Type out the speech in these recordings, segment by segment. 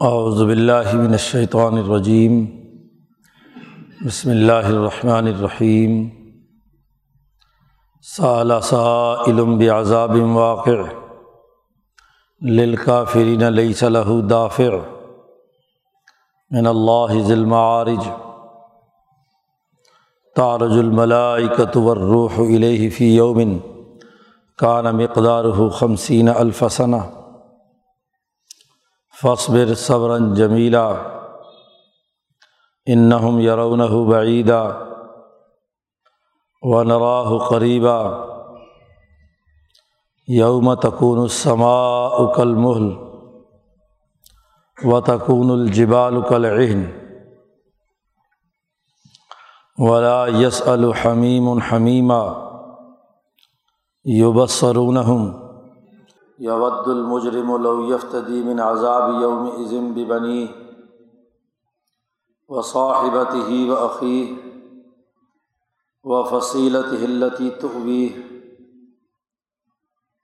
اعوذ باللہ من الشیطان الرجیم، بسم اللہ الرحمن الرحیم۔ سال سائل بعذاب واقع، للکافرین لیس له دافع۔ من اللہ ذی المعارج۔ تعرج الملائکۃ والروح الیہ فی یوم کان مقدارہ خمسین الف سنہ۔ فصبر صبرا جمیلا انہم یود المجرم لو یفتدی من عذاب یوم ازم بنی و صاحبت ہی و عقی و فصیلت ہلتی تقوی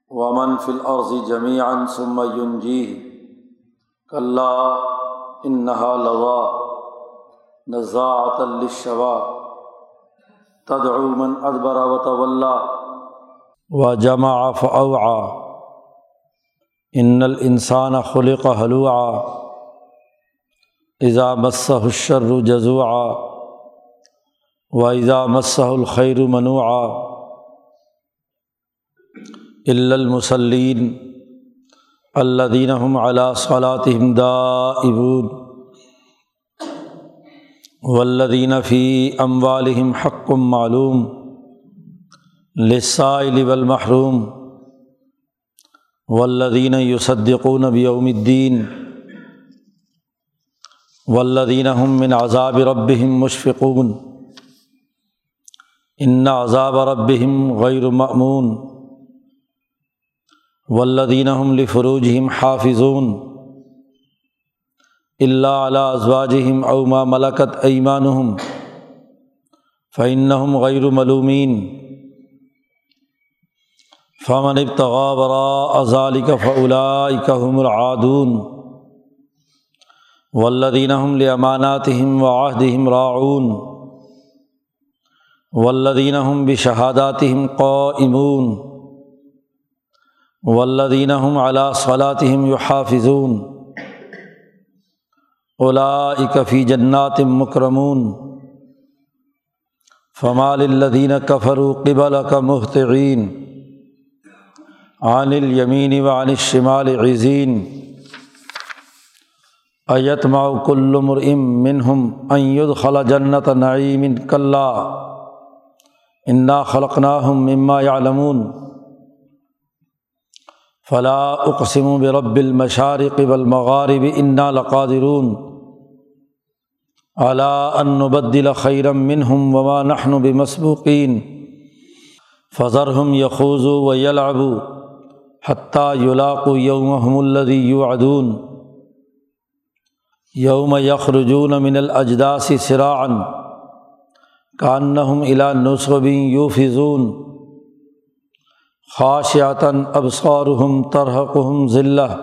و منف العرض جمیعن ثم ینجی کلّا انہا لوا نزاعت للشوا تدعو من ادبر و طلّہ و جمع فاوعى ان الانسان خلق حلوعا اذا مسہ الشر جزوعا و اذا مسہ الخیر منوعا الا المسلین الذین هم على صلاتهم دائبون والذین فی اموالهم حق معلوم للسائل والمحروم والذین یصدقون بیوم الدین والذین هم من عذاب ربهم مشفقون ان عذاب ربهم غیر مأمون والذین هم لفروجهم حافظون الا علی ازواجهم او ما ملکت ایمانهم فإنهم غیر ملومین فمن ابتغا برا ذالک فعلائک هم العادون والذین هم لاماناتهم وعهدهم راعون والذین هم بشهاداتهم قائمون والذین هم على صلاتهم يحافظون اولئک فی جنات مکرمون فما للذین كفروا قبلک مهطعین عن الیمین و عن الشمال عزین ایت ما کل مرم منہم ان يدخل جنت نعیم کلا انا خلقناہم مما يعلمون. فلا اقسم برب المشارق والمغارب انا لقادرون. على ان نبدل خيرا منهم وما نحن بمسبوقين. فذرهم يخوضوا ويلعبوا. حتیٰ یولاق یوم الدی یعدون یوم یخرجون من الاجداسی سراعن کانہم الا نصبی یو فضون خاشیاتاً ابصارہم ترحقہم ذلہ،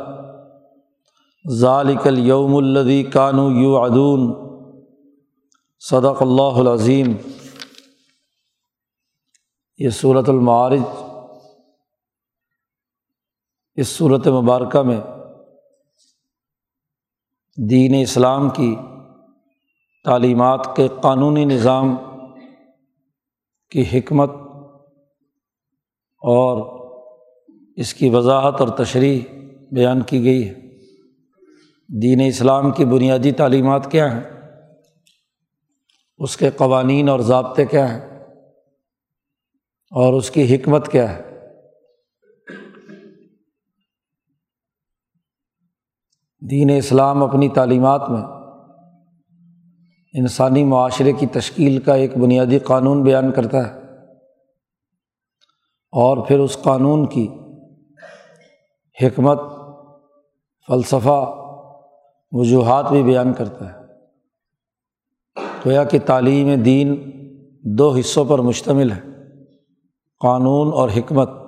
ذالک الیوم الدی کانو یعدون صدق اللہ العظیم۔ یہ صورت المعارج۔ اس صورت مبارکہ میں دین اسلام کی تعلیمات کے قانونی نظام کی حکمت اور اس کی وضاحت اور تشریح بیان کی گئی ہے۔ دین اسلام کی بنیادی تعلیمات کیا ہیں؟ اس کے قوانین اور ضابطے کیا ہیں؟ اور اس کی حکمت کیا ہے؟ دین اسلام اپنی تعلیمات میں انسانی معاشرے کی تشکیل کا ایک بنیادی قانون بیان کرتا ہے اور پھر اس قانون کی حکمت، فلسفہ، وجوہات بھی بیان کرتا ہے۔ گویا کہ تعلیم دین دو حصوں پر مشتمل ہے، قانون اور حکمت۔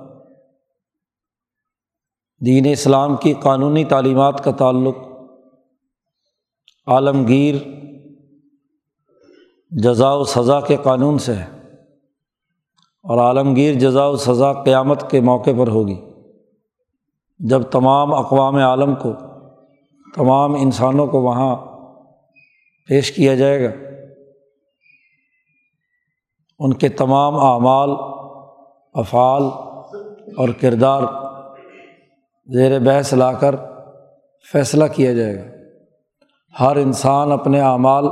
دین اسلام کی قانونی تعلیمات کا تعلق عالمگیر جزا و سزا کے قانون سے ہے اور عالمگیر جزا و سزا قیامت کے موقع پر ہوگی۔ جب تمام اقوام عالم کو، تمام انسانوں کو وہاں پیش کیا جائے گا، ان کے تمام اعمال، افعال اور کردار زیر بحث لا کر فیصلہ کیا جائے گا۔ ہر انسان اپنے اعمال،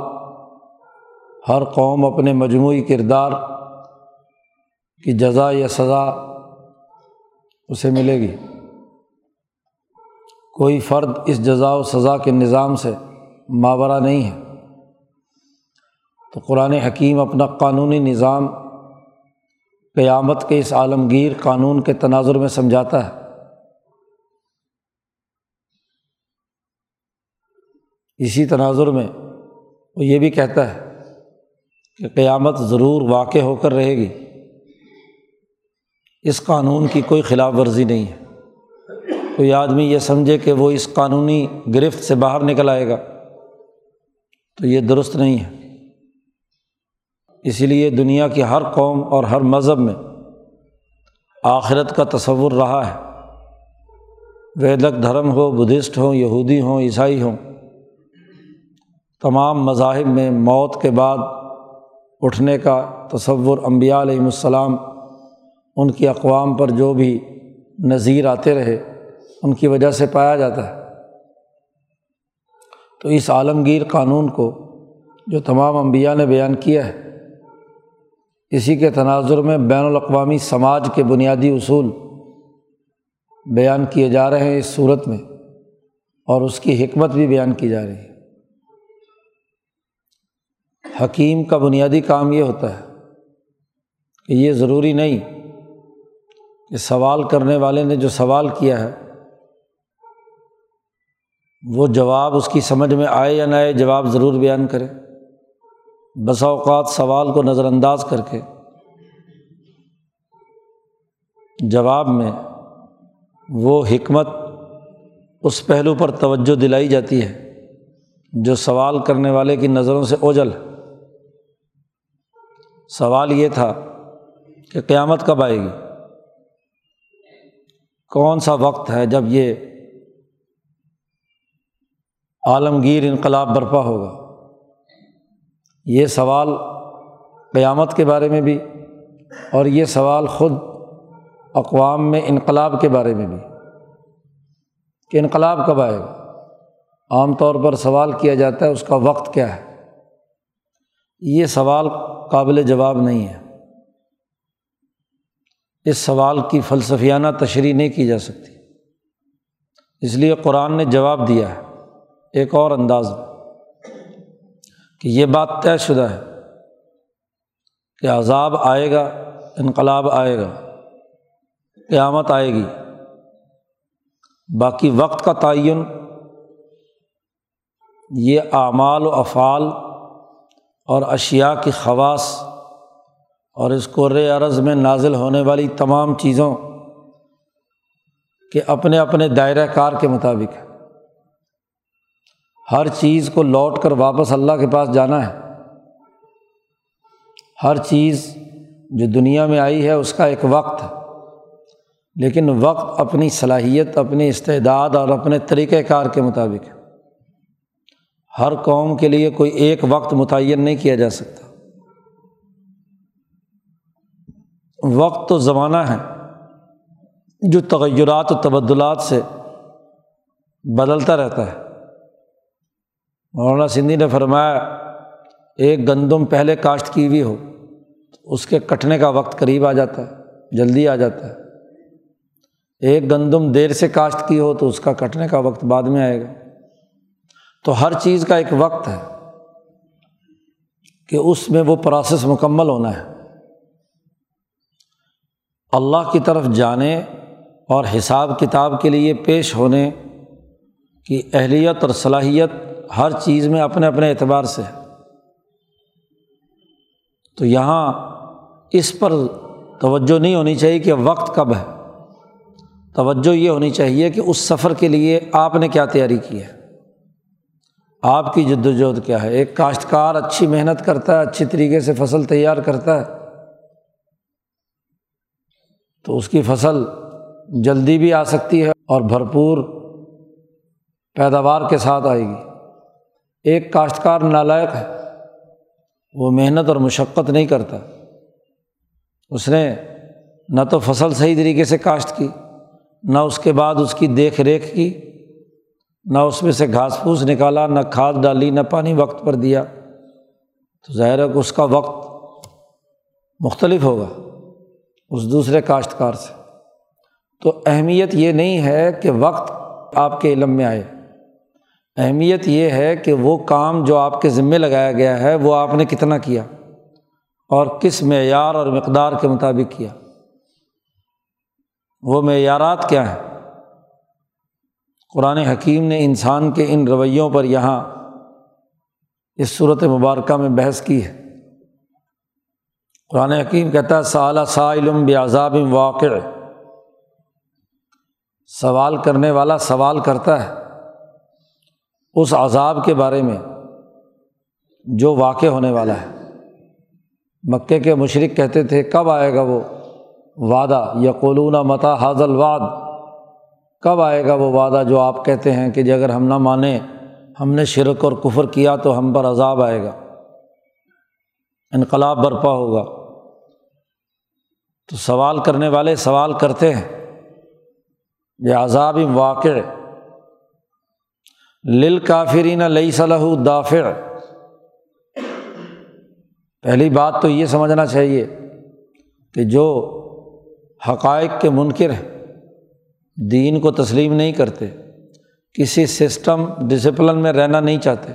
ہر قوم اپنے مجموعی کردار کی جزا یا سزا اسے ملے گی۔ کوئی فرد اس جزا و سزا کے نظام سے ماورہ نہیں ہے۔ تو قرآن حکیم اپنا قانونی نظام قیامت کے اس عالمگیر قانون کے تناظر میں سمجھاتا ہے۔ اسی تناظر میں وہ یہ بھی کہتا ہے کہ قیامت ضرور واقع ہو کر رہے گی۔ اس قانون کی کوئی خلاف ورزی نہیں ہے۔ کوئی آدمی یہ سمجھے کہ وہ اس قانونی گرفت سے باہر نکل آئے گا تو یہ درست نہیں ہے۔ اسی لیے دنیا کی ہر قوم اور ہر مذہب میں آخرت کا تصور رہا ہے۔ ویدک دھرم ہو، بدھسٹ ہوں، یہودی ہوں، عیسائی ہوں۔ تمام مذاہب میں موت کے بعد اٹھنے کا تصور امبیا علیہم السلام، ان کی اقوام پر جو بھی نظیر آتے رہے، ان کی وجہ سے پایا جاتا ہے۔ تو اس عالمگیر قانون کو جو تمام انبیاء نے بیان کیا ہے، اسی کے تناظر میں بین الاقوامی سماج کے بنیادی اصول بیان کیے جا رہے ہیں اس صورت میں، اور اس کی حکمت بھی بیان کی جا رہی ہے۔ حکیم کا بنیادی کام یہ ہوتا ہے کہ یہ ضروری نہیں کہ سوال کرنے والے نے جو سوال کیا ہے، وہ جواب اس کی سمجھ میں آئے یا نہ آئے، جواب ضرور بیان کرے۔ بسا اوقات سوال کو نظر انداز کر کے جواب میں وہ حکمت اس پہلو پر توجہ دلائی جاتی ہے جو سوال کرنے والے کی نظروں سے اوجل ہے۔ سوال یہ تھا کہ قیامت کب آئے گی؟ کون سا وقت ہے جب یہ عالمگیر انقلاب برپا ہوگا؟ یہ سوال قیامت کے بارے میں بھی اور یہ سوال خود اقوام میں انقلاب کے بارے میں بھی کہ انقلاب کب آئے گا؟ عام طور پر سوال کیا جاتا ہے اس کا وقت کیا ہے؟ یہ سوال قابل جواب نہیں ہے۔ اس سوال کی فلسفیانہ تشریح نہیں کی جا سکتی۔ اس لیے قرآن نے جواب دیا ہے۔ ایک اور انداز میں کہ یہ بات طے شدہ ہے کہ عذاب آئے گا، انقلاب آئے گا، قیامت آئے گی۔ باقی وقت کا تعین یہ اعمال و افعال اور اشیا کی خواص اور اس قر عرض میں نازل ہونے والی تمام چیزوں کے اپنے اپنے دائرۂ کار کے مطابق ہے۔ ہر چیز کو لوٹ کر واپس اللہ کے پاس جانا ہے۔ ہر چیز جو دنیا میں آئی ہے اس کا ایک وقت ہے۔ لیکن وقت اپنی صلاحیت، اپنی استعداد اور اپنے طریقۂ کار کے مطابق ہے۔ ہر قوم کے لیے کوئی ایک وقت متعین نہیں کیا جا سکتا۔ وقت تو زمانہ ہے جو تغیرات و تبدلات سے بدلتا رہتا ہے۔ مولانا سندھی نے فرمایا، ایک گندم پہلے کاشت کی ہوئی ہو تو اس کے کٹنے کا وقت قریب آ جاتا ہے، جلدی آ جاتا ہے۔ ایک گندم دیر سے کاشت کی ہو تو اس کا کٹنے کا وقت بعد میں آئے گا۔ تو ہر چیز کا ایک وقت ہے کہ اس میں وہ پروسیس مکمل ہونا ہے۔ اللہ کی طرف جانے اور حساب کتاب کے لیے پیش ہونے کی اہلیت اور صلاحیت ہر چیز میں اپنے اپنے اعتبار سے ہے۔ تو یہاں اس پر توجہ نہیں ہونی چاہیے کہ وقت کب ہے۔ توجہ یہ ہونی چاہیے کہ اس سفر کے لیے آپ نے کیا تیاری کی ہے۔ آپ کی جد وجہد کیا ہے؟ ایک کاشتکار اچھی محنت کرتا ہے، اچھی طریقے سے فصل تیار کرتا ہے۔ تو اس کی فصل جلدی بھی آ سکتی ہے اور بھرپور پیداوار کے ساتھ آئے گی۔ ایک کاشتکار نالائق ہے۔ وہ محنت اور مشقت نہیں کرتا۔ اس نے نہ تو فصل صحیح طریقے سے کاشت کی، نہ اس کے بعد اس کی دیکھ ریکھ کی۔ نہ اس میں سے گھاس پھوس نکالا، نہ کھاد ڈالی، نہ پانی وقت پر دیا۔ تو ظاہر ہے کہ اس کا وقت مختلف ہوگا اس دوسرے کاشتکار سے۔ تو اہمیت یہ نہیں ہے کہ وقت آپ کے علم میں آئے۔ اہمیت یہ ہے کہ وہ کام جو آپ کے ذمے لگایا گیا ہے، وہ آپ نے کتنا کیا اور کس معیار اور مقدار کے مطابق کیا۔ وہ معیارات کیا ہیں؟ قرآن حکیم نے انسان کے ان رویوں پر یہاں اس صورت مبارکہ میں بحث کی ہے۔ قرآن حکیم کہتا ہے سعلیٰ سا علم واقع۔ سوال کرنے والا سوال کرتا ہے اس عذاب کے بارے میں جو واقع ہونے والا ہے۔ مکے کے مشرق کہتے تھے، کب آئے گا وہ وعدہ؟ یا متا حاضل واد کب آئے گا وہ وعدہ جو آپ کہتے ہیں کہ جی اگر ہم نہ مانیں، ہم نے شرک اور کفر کیا تو ہم پر عذاب آئے گا۔ انقلاب برپا ہوگا۔ تو سوال کرنے والے سوال کرتے ہیں۔ یہ عذاب واقع۔ لل کافرین لئی صلاح دافع۔ پہلی بات تو یہ سمجھنا چاہیے کہ جو حقائق کے منکر ہیں دین کو تسلیم نہیں کرتے، کسی سسٹم ڈسپلن میں رہنا نہیں چاہتے۔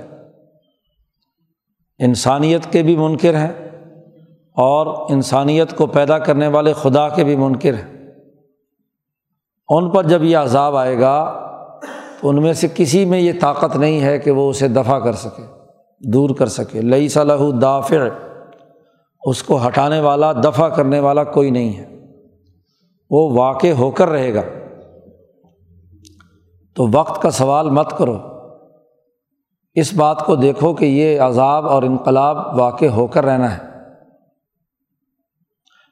انسانیت کے بھی منکر ہیں اور انسانیت کو پیدا کرنے والے خدا کے بھی منکر ہیں۔ ان پر جب یہ عذاب آئے گا، تو ان میں سے کسی میں یہ طاقت نہیں ہے کہ وہ اسے دفاع کر سکے، دور کر سکے۔ لئی صلاح دافع، اس کو ہٹانے والا، دفاع کرنے والا کوئی نہیں ہے۔ وہ واقع ہو کر رہے گا۔ تو وقت کا سوال مت کرو۔ اس بات کو دیکھو کہ یہ عذاب اور انقلاب واقع ہو کر رہنا ہے۔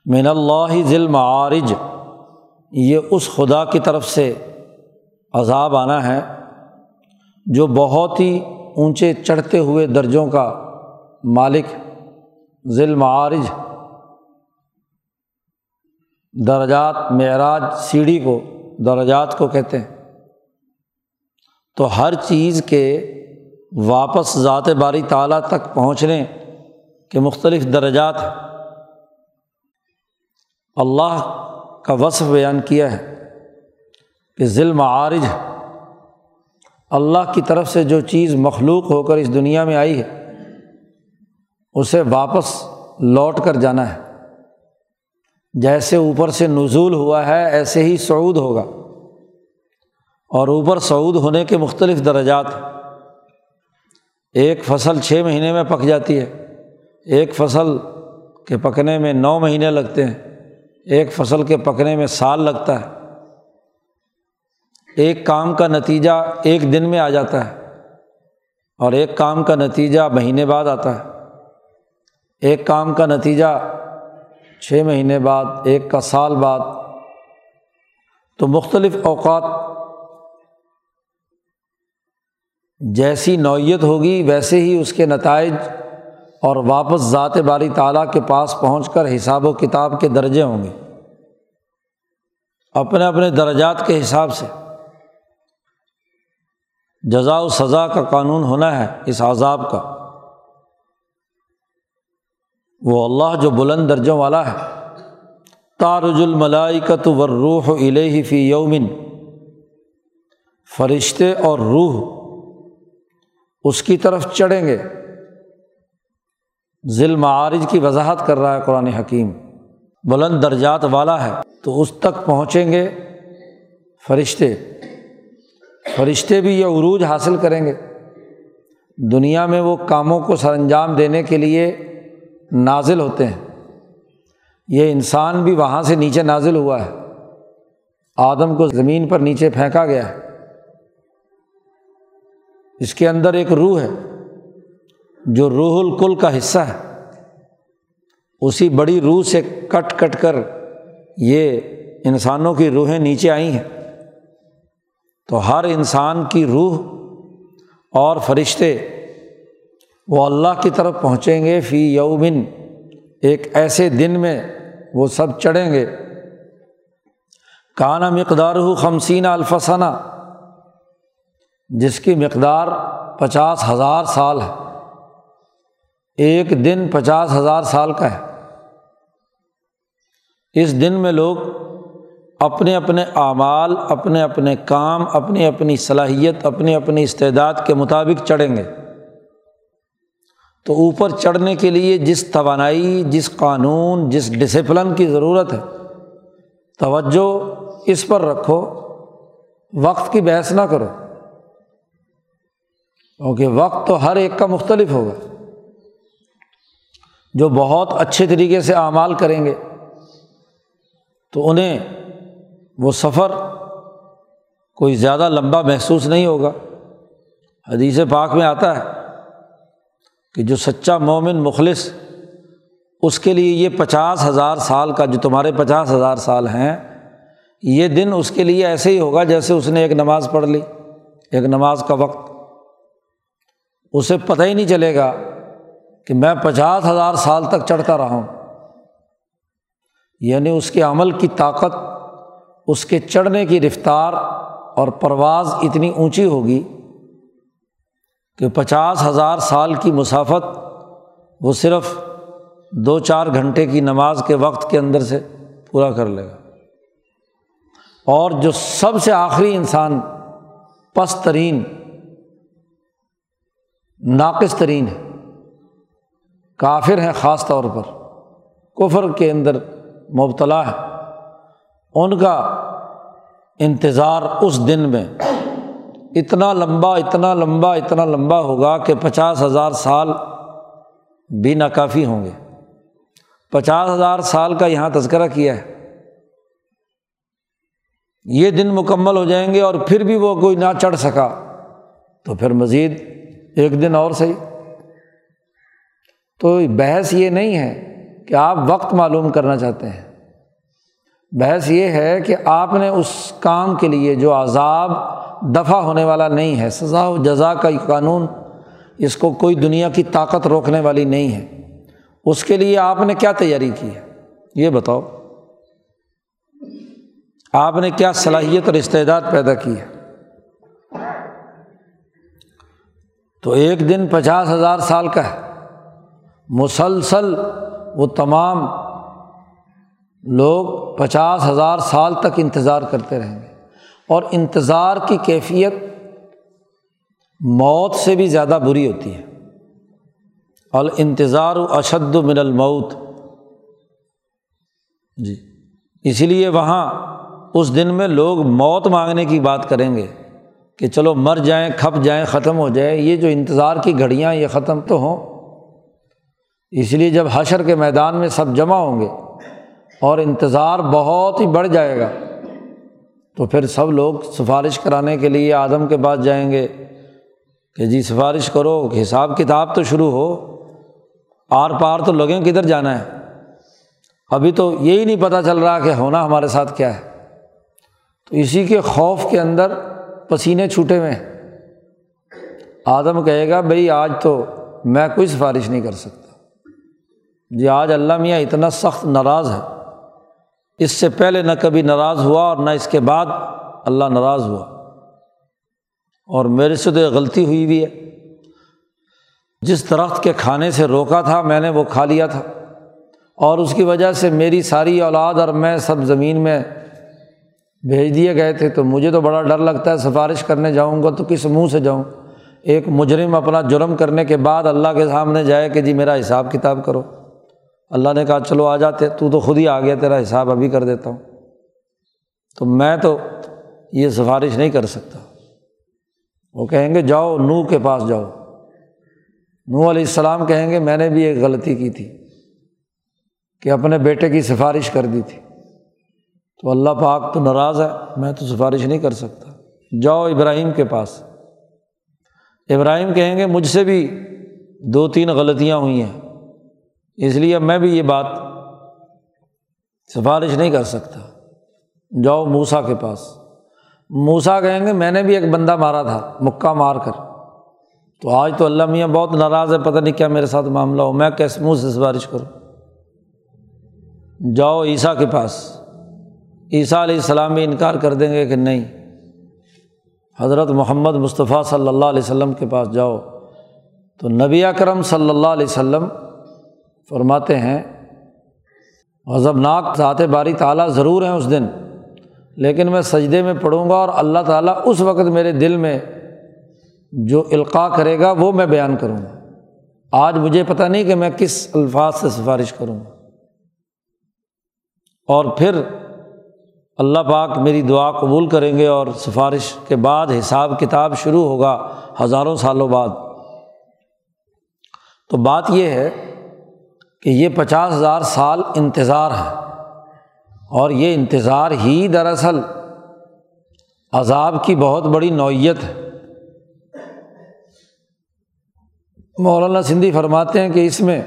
من اللہ ذیل عارج یہ اس خدا کی طرف سے عذاب آنا ہے جو بہت ہی اونچے چڑھتے ہوئے درجوں کا مالک ذیل معارج درجات معراج سیڑھی کو، درجات کو کہتے ہیں۔ تو ہر چیز کے واپس ذات باری تعالیٰ تک پہنچنے کے مختلف درجات ہیں۔ اللہ کا وصف بیان کیا ہے کہ ظلم عارج اللہ کی طرف سے جو چیز مخلوق ہو کر اس دنیا میں آئی ہے، اسے واپس لوٹ کر جانا ہے۔ جیسے اوپر سے نزول ہوا ہے، ایسے ہی سعود ہوگا۔ اور اوپر سعود ہونے کے مختلف درجات ایک فصل چھ مہینے میں پک جاتی ہے۔ ایک فصل کے پکنے میں نو مہینے لگتے ہیں۔ ایک فصل کے پکنے میں سال لگتا ہے۔ ایک کام کا نتیجہ ایک دن میں آ جاتا ہے۔ اور ایک کام کا نتیجہ مہینے بعد آتا ہے۔ ایک کام کا نتیجہ چھ مہینے بعد، ایک کا سال بعد۔ تو مختلف اوقات جیسی نوعیت ہوگی، ویسے ہی اس کے نتائج اور واپس ذات باری تعالیٰ کے پاس پہنچ کر حساب و کتاب کے درجے ہوں گے۔ اپنے اپنے درجات کے حساب سے۔ جزا و سزا کا قانون ہونا ہے اس عذاب کا۔ وہ اللہ جو بلند درجوں والا ہے۔ تارج الملائکت ور الہ فی یومن فرشتے اور روح اس کی طرف چڑھیں گے۔ ذیل معارج کی وضاحت کر رہا ہے قرآن حکیم۔ بلند درجات والا ہے تو اس تک پہنچیں گے فرشتے۔ فرشتے بھی یہ عروج حاصل کریں گے۔ دنیا میں وہ کاموں کو سر انجام دینے کے لیے نازل ہوتے ہیں۔ یہ انسان بھی وہاں سے نیچے نازل ہوا ہے۔ آدم کو زمین پر نیچے پھینکا گیا ہے۔ اس کے اندر ایک روح ہے، جو روح الکل کا حصہ ہے، اسی بڑی روح سے کٹ کٹ کر یہ انسانوں کی روحیں نیچے آئی ہیں۔ تو ہر انسان کی روح اور فرشتے وہ اللہ کی طرف پہنچیں گے۔ فی یومن، ایک ایسے دن میں وہ سب چڑھیں گے۔ کانا مقدار ہو خمسین الفسانہ جس کی مقدار پچاس ہزار سال ہے۔ ایک دن پچاس ہزار سال کا ہے۔ اس دن میں لوگ اپنے اپنے اعمال، اپنے اپنے کام، اپنی اپنی صلاحیت، اپنی اپنی استعداد کے مطابق چڑھیں گے۔ تو اوپر چڑھنے کے لیے جس توانائی، جس قانون، جس ڈسپلن کی ضرورت ہے، توجہ اس پر رکھو۔ وقت کی بحث نہ کرو۔ کیونکہ وقت تو ہر ایک کا مختلف ہوگا۔ جو بہت اچھے طریقے سے اعمال کریں گے، تو انہیں وہ سفر کوئی زیادہ لمبا محسوس نہیں ہوگا۔ حدیث پاک میں آتا ہے کہ جو سچا مومن مخلص، اس کے لیے یہ پچاس ہزار سال کا، جو تمہارے پچاس ہزار سال ہیں، یہ دن اس کے لیے ایسے ہی ہوگا جیسے اس نے ایک نماز پڑھ لی، ایک نماز کا وقت۔ اسے پتہ ہی نہیں چلے گا کہ میں پچاس ہزار سال تک چڑھتا رہا ہوں۔ یعنی اس کے عمل کی طاقت، اس کے چڑھنے کی رفتار اور پرواز اتنی اونچی ہوگی کہ پچاس ہزار سال کی مسافت وہ صرف دو چار گھنٹے کی نماز کے وقت کے اندر سے پورا کر لے گا۔ اور جو سب سے آخری انسان پس ترین ناقص ترین ہے۔ کافر ہیں خاص طور پر۔ کفر کے اندر مبتلا ہے ان کا انتظار اس دن میں اتنا لمبا اتنا لمبا اتنا لمبا ہوگا کہ پچاس ہزار سال بھی ناکافی ہوں گے۔ پچاس ہزار سال کا یہاں تذکرہ کیا ہے۔ یہ دن مکمل ہو جائیں گے اور پھر بھی وہ کوئی نہ چڑھ سکا۔ تو پھر مزید ایک دن اور صحیح۔ تو بحث یہ نہیں ہے کہ آپ وقت معلوم کرنا چاہتے ہیں۔ بحث یہ ہے کہ آپ نے اس کام کے لیے جو عذاب دفع ہونے والا نہیں ہے، سزا و جزا کا قانون اس کو کوئی دنیا کی طاقت روکنے والی نہیں ہے۔ اس کے لیے آپ نے کیا تیاری کی ہے؟ یہ بتاؤ۔ آپ نے کیا صلاحیت اور استعداد پیدا کی ہے؟ تو ایک دن پچاس ہزار سال کا ہے۔ مسلسل وہ تمام لوگ پچاس ہزار سال تک انتظار کرتے رہیں گے۔ اور انتظار کی کیفیت موت سے بھی زیادہ بری ہوتی ہے۔ اور انتظار و اشد من الموت۔ جی۔ اسی لیے وہاں اس دن میں لوگ موت مانگنے کی بات کریں گے۔ کہ چلو مر جائیں، کھپ جائیں، ختم ہو جائے یہ جو انتظار کی گھڑیاں یہ ختم تو ہوں۔ اس لیے جب حشر کے میدان میں سب جمع ہوں گے اور انتظار بہت ہی بڑھ جائے گا، تو پھر سب لوگ سفارش کرانے کے لیے آدم کے پاس جائیں گے کہ جی سفارش کرو، حساب کتاب تو شروع ہو، آر پار تو لگیں کدھر جانا ہے۔ ابھی تو یہی نہیں پتہ چل رہا کہ ہونا ہمارے ساتھ کیا ہے۔ تو اسی کے خوف کے اندر پسینے چھوٹے ہوئے ہیں۔ آدم کہے گا بھائی آج تو میں کوئی سفارش نہیں کر سکتا۔ جی آج اللہ میاں اتنا سخت ناراض ہے۔ اس سے پہلے نہ کبھی ناراض ہوا اور نہ اس کے بعد اللہ ناراض ہوا۔ اور میرے سے تو یہ غلطی ہوئی بھی ہے۔ جس درخت کے کھانے سے روکا تھا، میں نے وہ کھا لیا تھا۔ اور اس کی وجہ سے میری ساری اولاد اور میں سب زمین میں بھیج دیے گئے تھے تو مجھے تو بڑا ڈر لگتا ہے، سفارش کرنے جاؤں گا تو کس منہ سے جاؤں؟ ایک مجرم اپنا جرم کرنے کے بعد اللہ کے سامنے جائے کہ جی میرا حساب کتاب کرو۔ اللہ نے کہا، چلو آ جاتے، تو تو خود ہی آ گیا، تیرا حساب ابھی کر دیتا ہوں۔ تو میں تو یہ سفارش نہیں کر سکتا۔ وہ کہیں گے، جاؤ نو کے پاس جاؤ۔ نو علیہ السلام کہیں گے، میں نے بھی ایک غلطی کی تھی کہ اپنے بیٹے کی سفارش کر دی تھی۔ تو اللہ پاک تو ناراض ہے، میں تو سفارش نہیں کر سکتا۔ جاؤ ابراہیم کے پاس۔ ابراہیم کہیں گے، مجھ سے بھی دو تین غلطیاں ہوئی ہیں، اس لیے میں بھی یہ بات سفارش نہیں کر سکتا۔ جاؤ موسا کے پاس۔ موسا کہیں گے، میں نے بھی ایک بندہ مارا تھا، مکہ مار کر۔ تو آج تو اللہ میاں بہت ناراض ہے، پتہ نہیں کیا میرے ساتھ معاملہ ہو، میں کیس منہ سے سفارش کروں؟ جاؤ عیسیٰ کے پاس۔ عیسیٰ علیہ السلام بھی انکار کر دیں گے کہ نہیں۔ حضرت محمد مصطفیٰ صلی اللہ علیہ وسلم کے پاس جاؤ۔ تو نبی اکرم صلی اللہ علیہ وسلم فرماتے ہیں، غضبناک ذات باری تعالیٰ ضرور ہیں اس دن، لیکن میں سجدے میں پڑھوں گا اور اللہ تعالیٰ اس وقت میرے دل میں جو القاع کرے گا، وہ میں بیان کروں گا۔ آج مجھے پتہ نہیں کہ میں کس الفاظ سے سفارش کروں۔ گا اور پھر اللہ پاک میری دعا قبول کریں گے اور سفارش کے بعد حساب کتاب شروع ہوگا ہزاروں سالوں بعد۔ تو بات یہ ہے کہ یہ پچاس ہزار سال انتظار ہے اور یہ انتظار ہی دراصل عذاب کی بہت بڑی نوعیت ہے۔ مولانا سندھی فرماتے ہیں کہ اس میں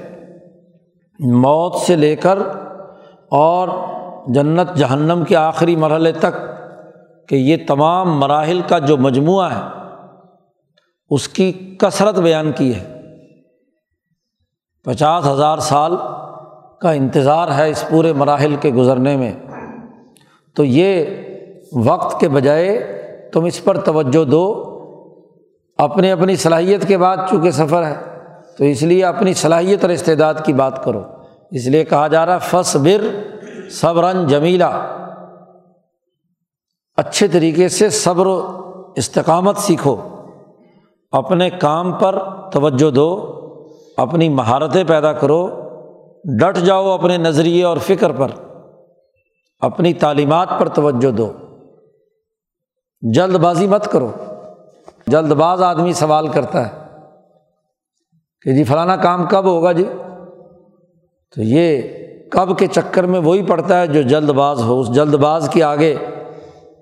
موت سے لے کر اور جنت جہنم کے آخری مرحلے تک کہ یہ تمام مراحل کا جو مجموعہ ہے، اس کی کثرت بیان کی ہے۔ پچاس ہزار سال کا انتظار ہے اس پورے مراحل کے گزرنے میں۔ تو یہ وقت کے بجائے تم اس پر توجہ دو۔ اپنی اپنی صلاحیت کے بعد چونکہ سفر ہے، تو اس لیے اپنی صلاحیت اور استعداد کی بات کرو۔ اس لیے کہا جا رہا ہے فص بر صبرن جمیلا اچھے طریقے سے صبر و استقامت سیکھو۔ اپنے کام پر توجہ دو، اپنی مہارتیں پیدا کرو۔ ڈٹ جاؤ اپنے نظریے اور فکر پر۔ اپنی تعلیمات پر توجہ دو۔ جلد بازی مت کرو۔ جلد باز آدمی سوال کرتا ہے کہ جی فلانا کام کب ہوگا جی؟ تو یہ کب کے چکر میں وہی پڑتا ہے جو جلد باز ہو، اس جلد باز کے آگے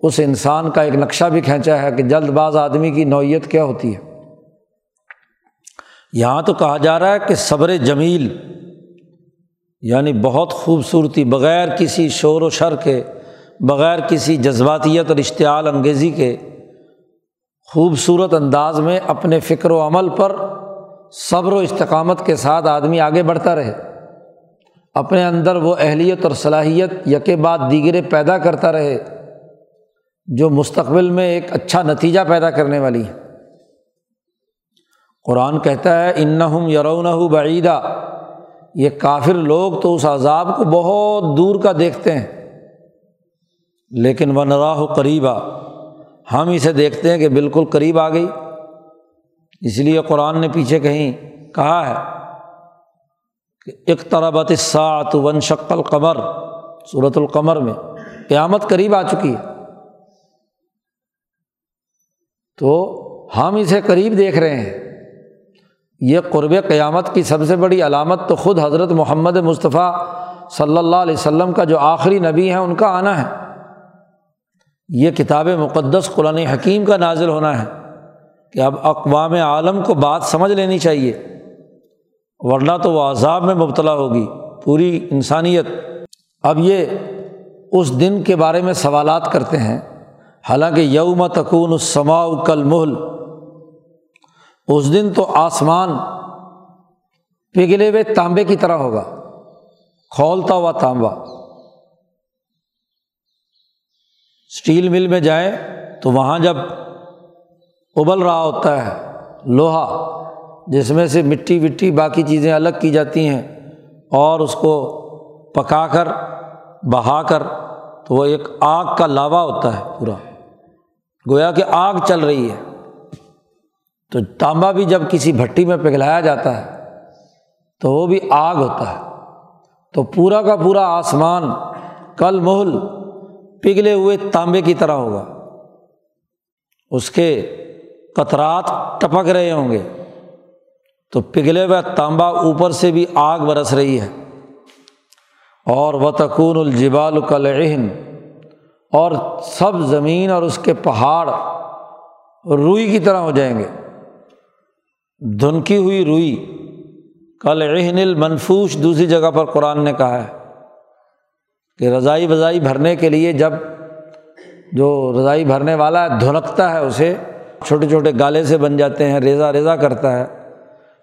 اس انسان کا ایک نقشہ بھی کھینچا ہے کہ جلد باز آدمی کی نوعیت کیا ہوتی ہے۔ یہاں تو کہا جا رہا ہے کہ صبر جمیل یعنی بہت خوبصورتی، بغیر کسی شور و شر کے، بغیر کسی جذباتیت اور اشتعال انگیزی کے، خوبصورت انداز میں اپنے فکر و عمل پر صبر و استقامت کے ساتھ آدمی آگے بڑھتا رہے۔ اپنے اندر وہ اہلیت اور صلاحیت یکے بعد دیگرے پیدا کرتا رہے جو مستقبل میں ایک اچھا نتیجہ پیدا کرنے والی ہے قرآن کہتا ہے، انہم کہ اقتربت سات ون شکل قمر صورت القمر میں قیامت قریب آ چکی ہے۔ تو ہم اسے قریب دیکھ رہے ہیں۔ یہ قرب قیامت کی سب سے بڑی علامت تو خود حضرت محمد مصطفیٰ صلی اللہ علیہ وسلم کا جو آخری نبی ہیں، ان کا آنا ہے۔ یہ کتاب مقدس قرآن حکیم کا نازل ہونا ہے۔ کہ اب اقوام عالم کو بات سمجھ لینی چاہیے۔ ورنہ تو وہ عذاب میں مبتلا ہوگی، پوری انسانیت۔ اب یہ اس دن کے بارے میں سوالات کرتے ہیں۔ حالانکہ یوم تکون السماء کل محل اس دن تو آسمان پگھلے ہوئے تانبے کی طرح ہوگا، کھولتا ہوا تانبا اسٹیل مل میں جائیں تو وہاں جب ابل رہا ہوتا ہے، لوہا جس میں سے مٹی وٹی باقی چیزیں الگ کی جاتی ہیں اور اس کو پکا کر، بہا کر، تو وہ ایک آگ کا لاوا ہوتا ہے پورا۔ گویا کہ آگ چل رہی ہے۔ تو تانبا بھی جب کسی بھٹی میں پگھلایا جاتا ہے، تو وہ بھی آگ ہوتا ہے۔ تو پورا کا پورا آسمان، کل محل پگھلے ہوئے تانبے کی طرح ہوگا۔ اس کے قطرات ٹپک رہے ہوں گے۔ تو پگھلے ہوئے تانبا اوپر سے بھی آگ برس رہی ہے۔ اور و تکون الجبال کلعن اور سب زمین اور اس کے پہاڑ روئی کی طرح ہو جائیں گے۔ دھنکی ہوئی روئی کل عہن المنفوش دوسری جگہ پر قرآن نے کہا ہے کہ رضائی وضائی بھرنے کے لیے جب جو رضائی بھرنے والا ہے دھنکتا ہے اسے، چھوٹے چھوٹے گالے سے بن جاتے ہیں ریزا ریزا کرتا ہے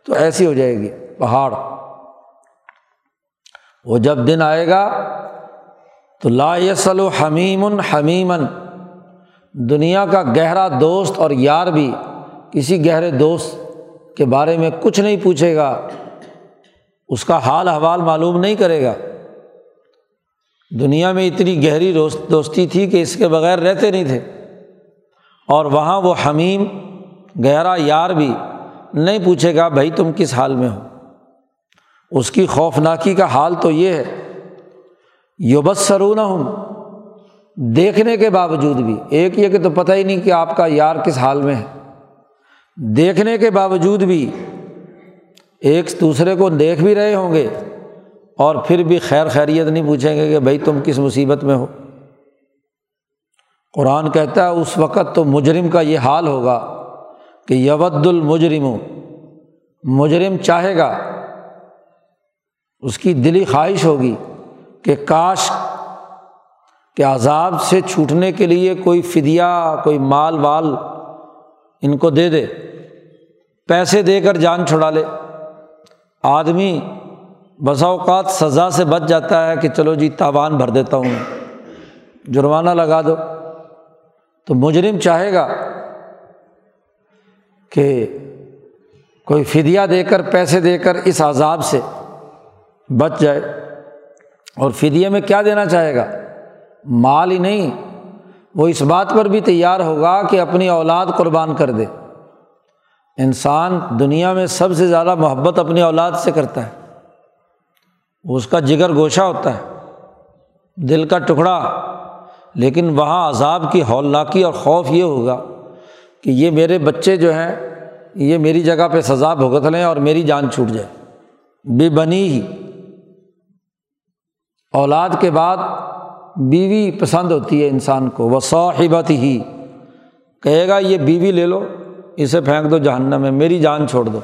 تو ایسی ہو جائے گی، پہاڑ۔ وہ جب دن آئے گا تو لا یسل و حمیم حمیمن۔ دنیا کا گہرا دوست اور یار بھی کسی گہرے دوست کے بارے میں کچھ نہیں پوچھے گا۔ اس کا حال حوال معلوم نہیں کرے گا۔ دنیا میں اتنی گہری دوستی تھی کہ اس کے بغیر رہتے نہیں تھے۔ اور وہاں وہ حمیم، گہرا یار بھی نہیں پوچھے گا بھائی تم کس حال میں ہو؟ اس کی خوفناکی کا حال تو یہ ہے۔ یوبس سرون ہوں دیکھنے کے باوجود بھی۔ ایک یہ کہ تو پتہ ہی نہیں کہ آپ کا یار کس حال میں ہے۔ دیکھنے کے باوجود بھی ایک دوسرے کو دیکھ بھی رہے ہوں گے اور پھر بھی خیر خیریت نہیں پوچھیں گے کہ بھائی تم کس مصیبت میں ہو۔ قرآن کہتا ہے، اس وقت تو مجرم کا یہ حال ہوگا۔ کہ یود المجرم، مجرم چاہے گا، اس کی دلی خواہش ہوگی کہ کاش کہ عذاب سے چھوٹنے کے لیے کوئی فدیہ، کوئی مال وال ان کو دے دے، پیسے دے کر جان چھڑا لے۔ آدمی بسا اوقات سزا سے بچ جاتا ہے کہ چلو جی تاوان بھر دیتا ہوں، جرمانہ لگا دو۔ تو مجرم چاہے گا کہ کوئی فدیہ دے کر، پیسے دے کر اس عذاب سے بچ جائے۔ اور فدیے میں کیا دینا چاہے گا؟ مال ہی نہیں، وہ اس بات پر بھی تیار ہوگا کہ اپنی اولاد قربان کر دے۔ انسان دنیا میں سب سے زیادہ محبت اپنی اولاد سے کرتا ہے۔ وہ اس کا جگر گوشہ ہوتا ہے، دل کا ٹکڑا، لیکن وہاں عذاب کی ہولناکی اور خوف یہ ہوگا کہ یہ میرے بچے جو ہیں، یہ میری جگہ پہ سزا بھگت لیں اور میری جان چھوٹ جائے۔ بے بنی ہی۔ اولاد کے بعد بیوی پسند ہوتی ہے انسان کو۔ وہ صاحبت ہی۔ کہے گا، یہ بیوی لے لو، اسے پھینک دو جہنم میں، میری جان چھوڑ دو۔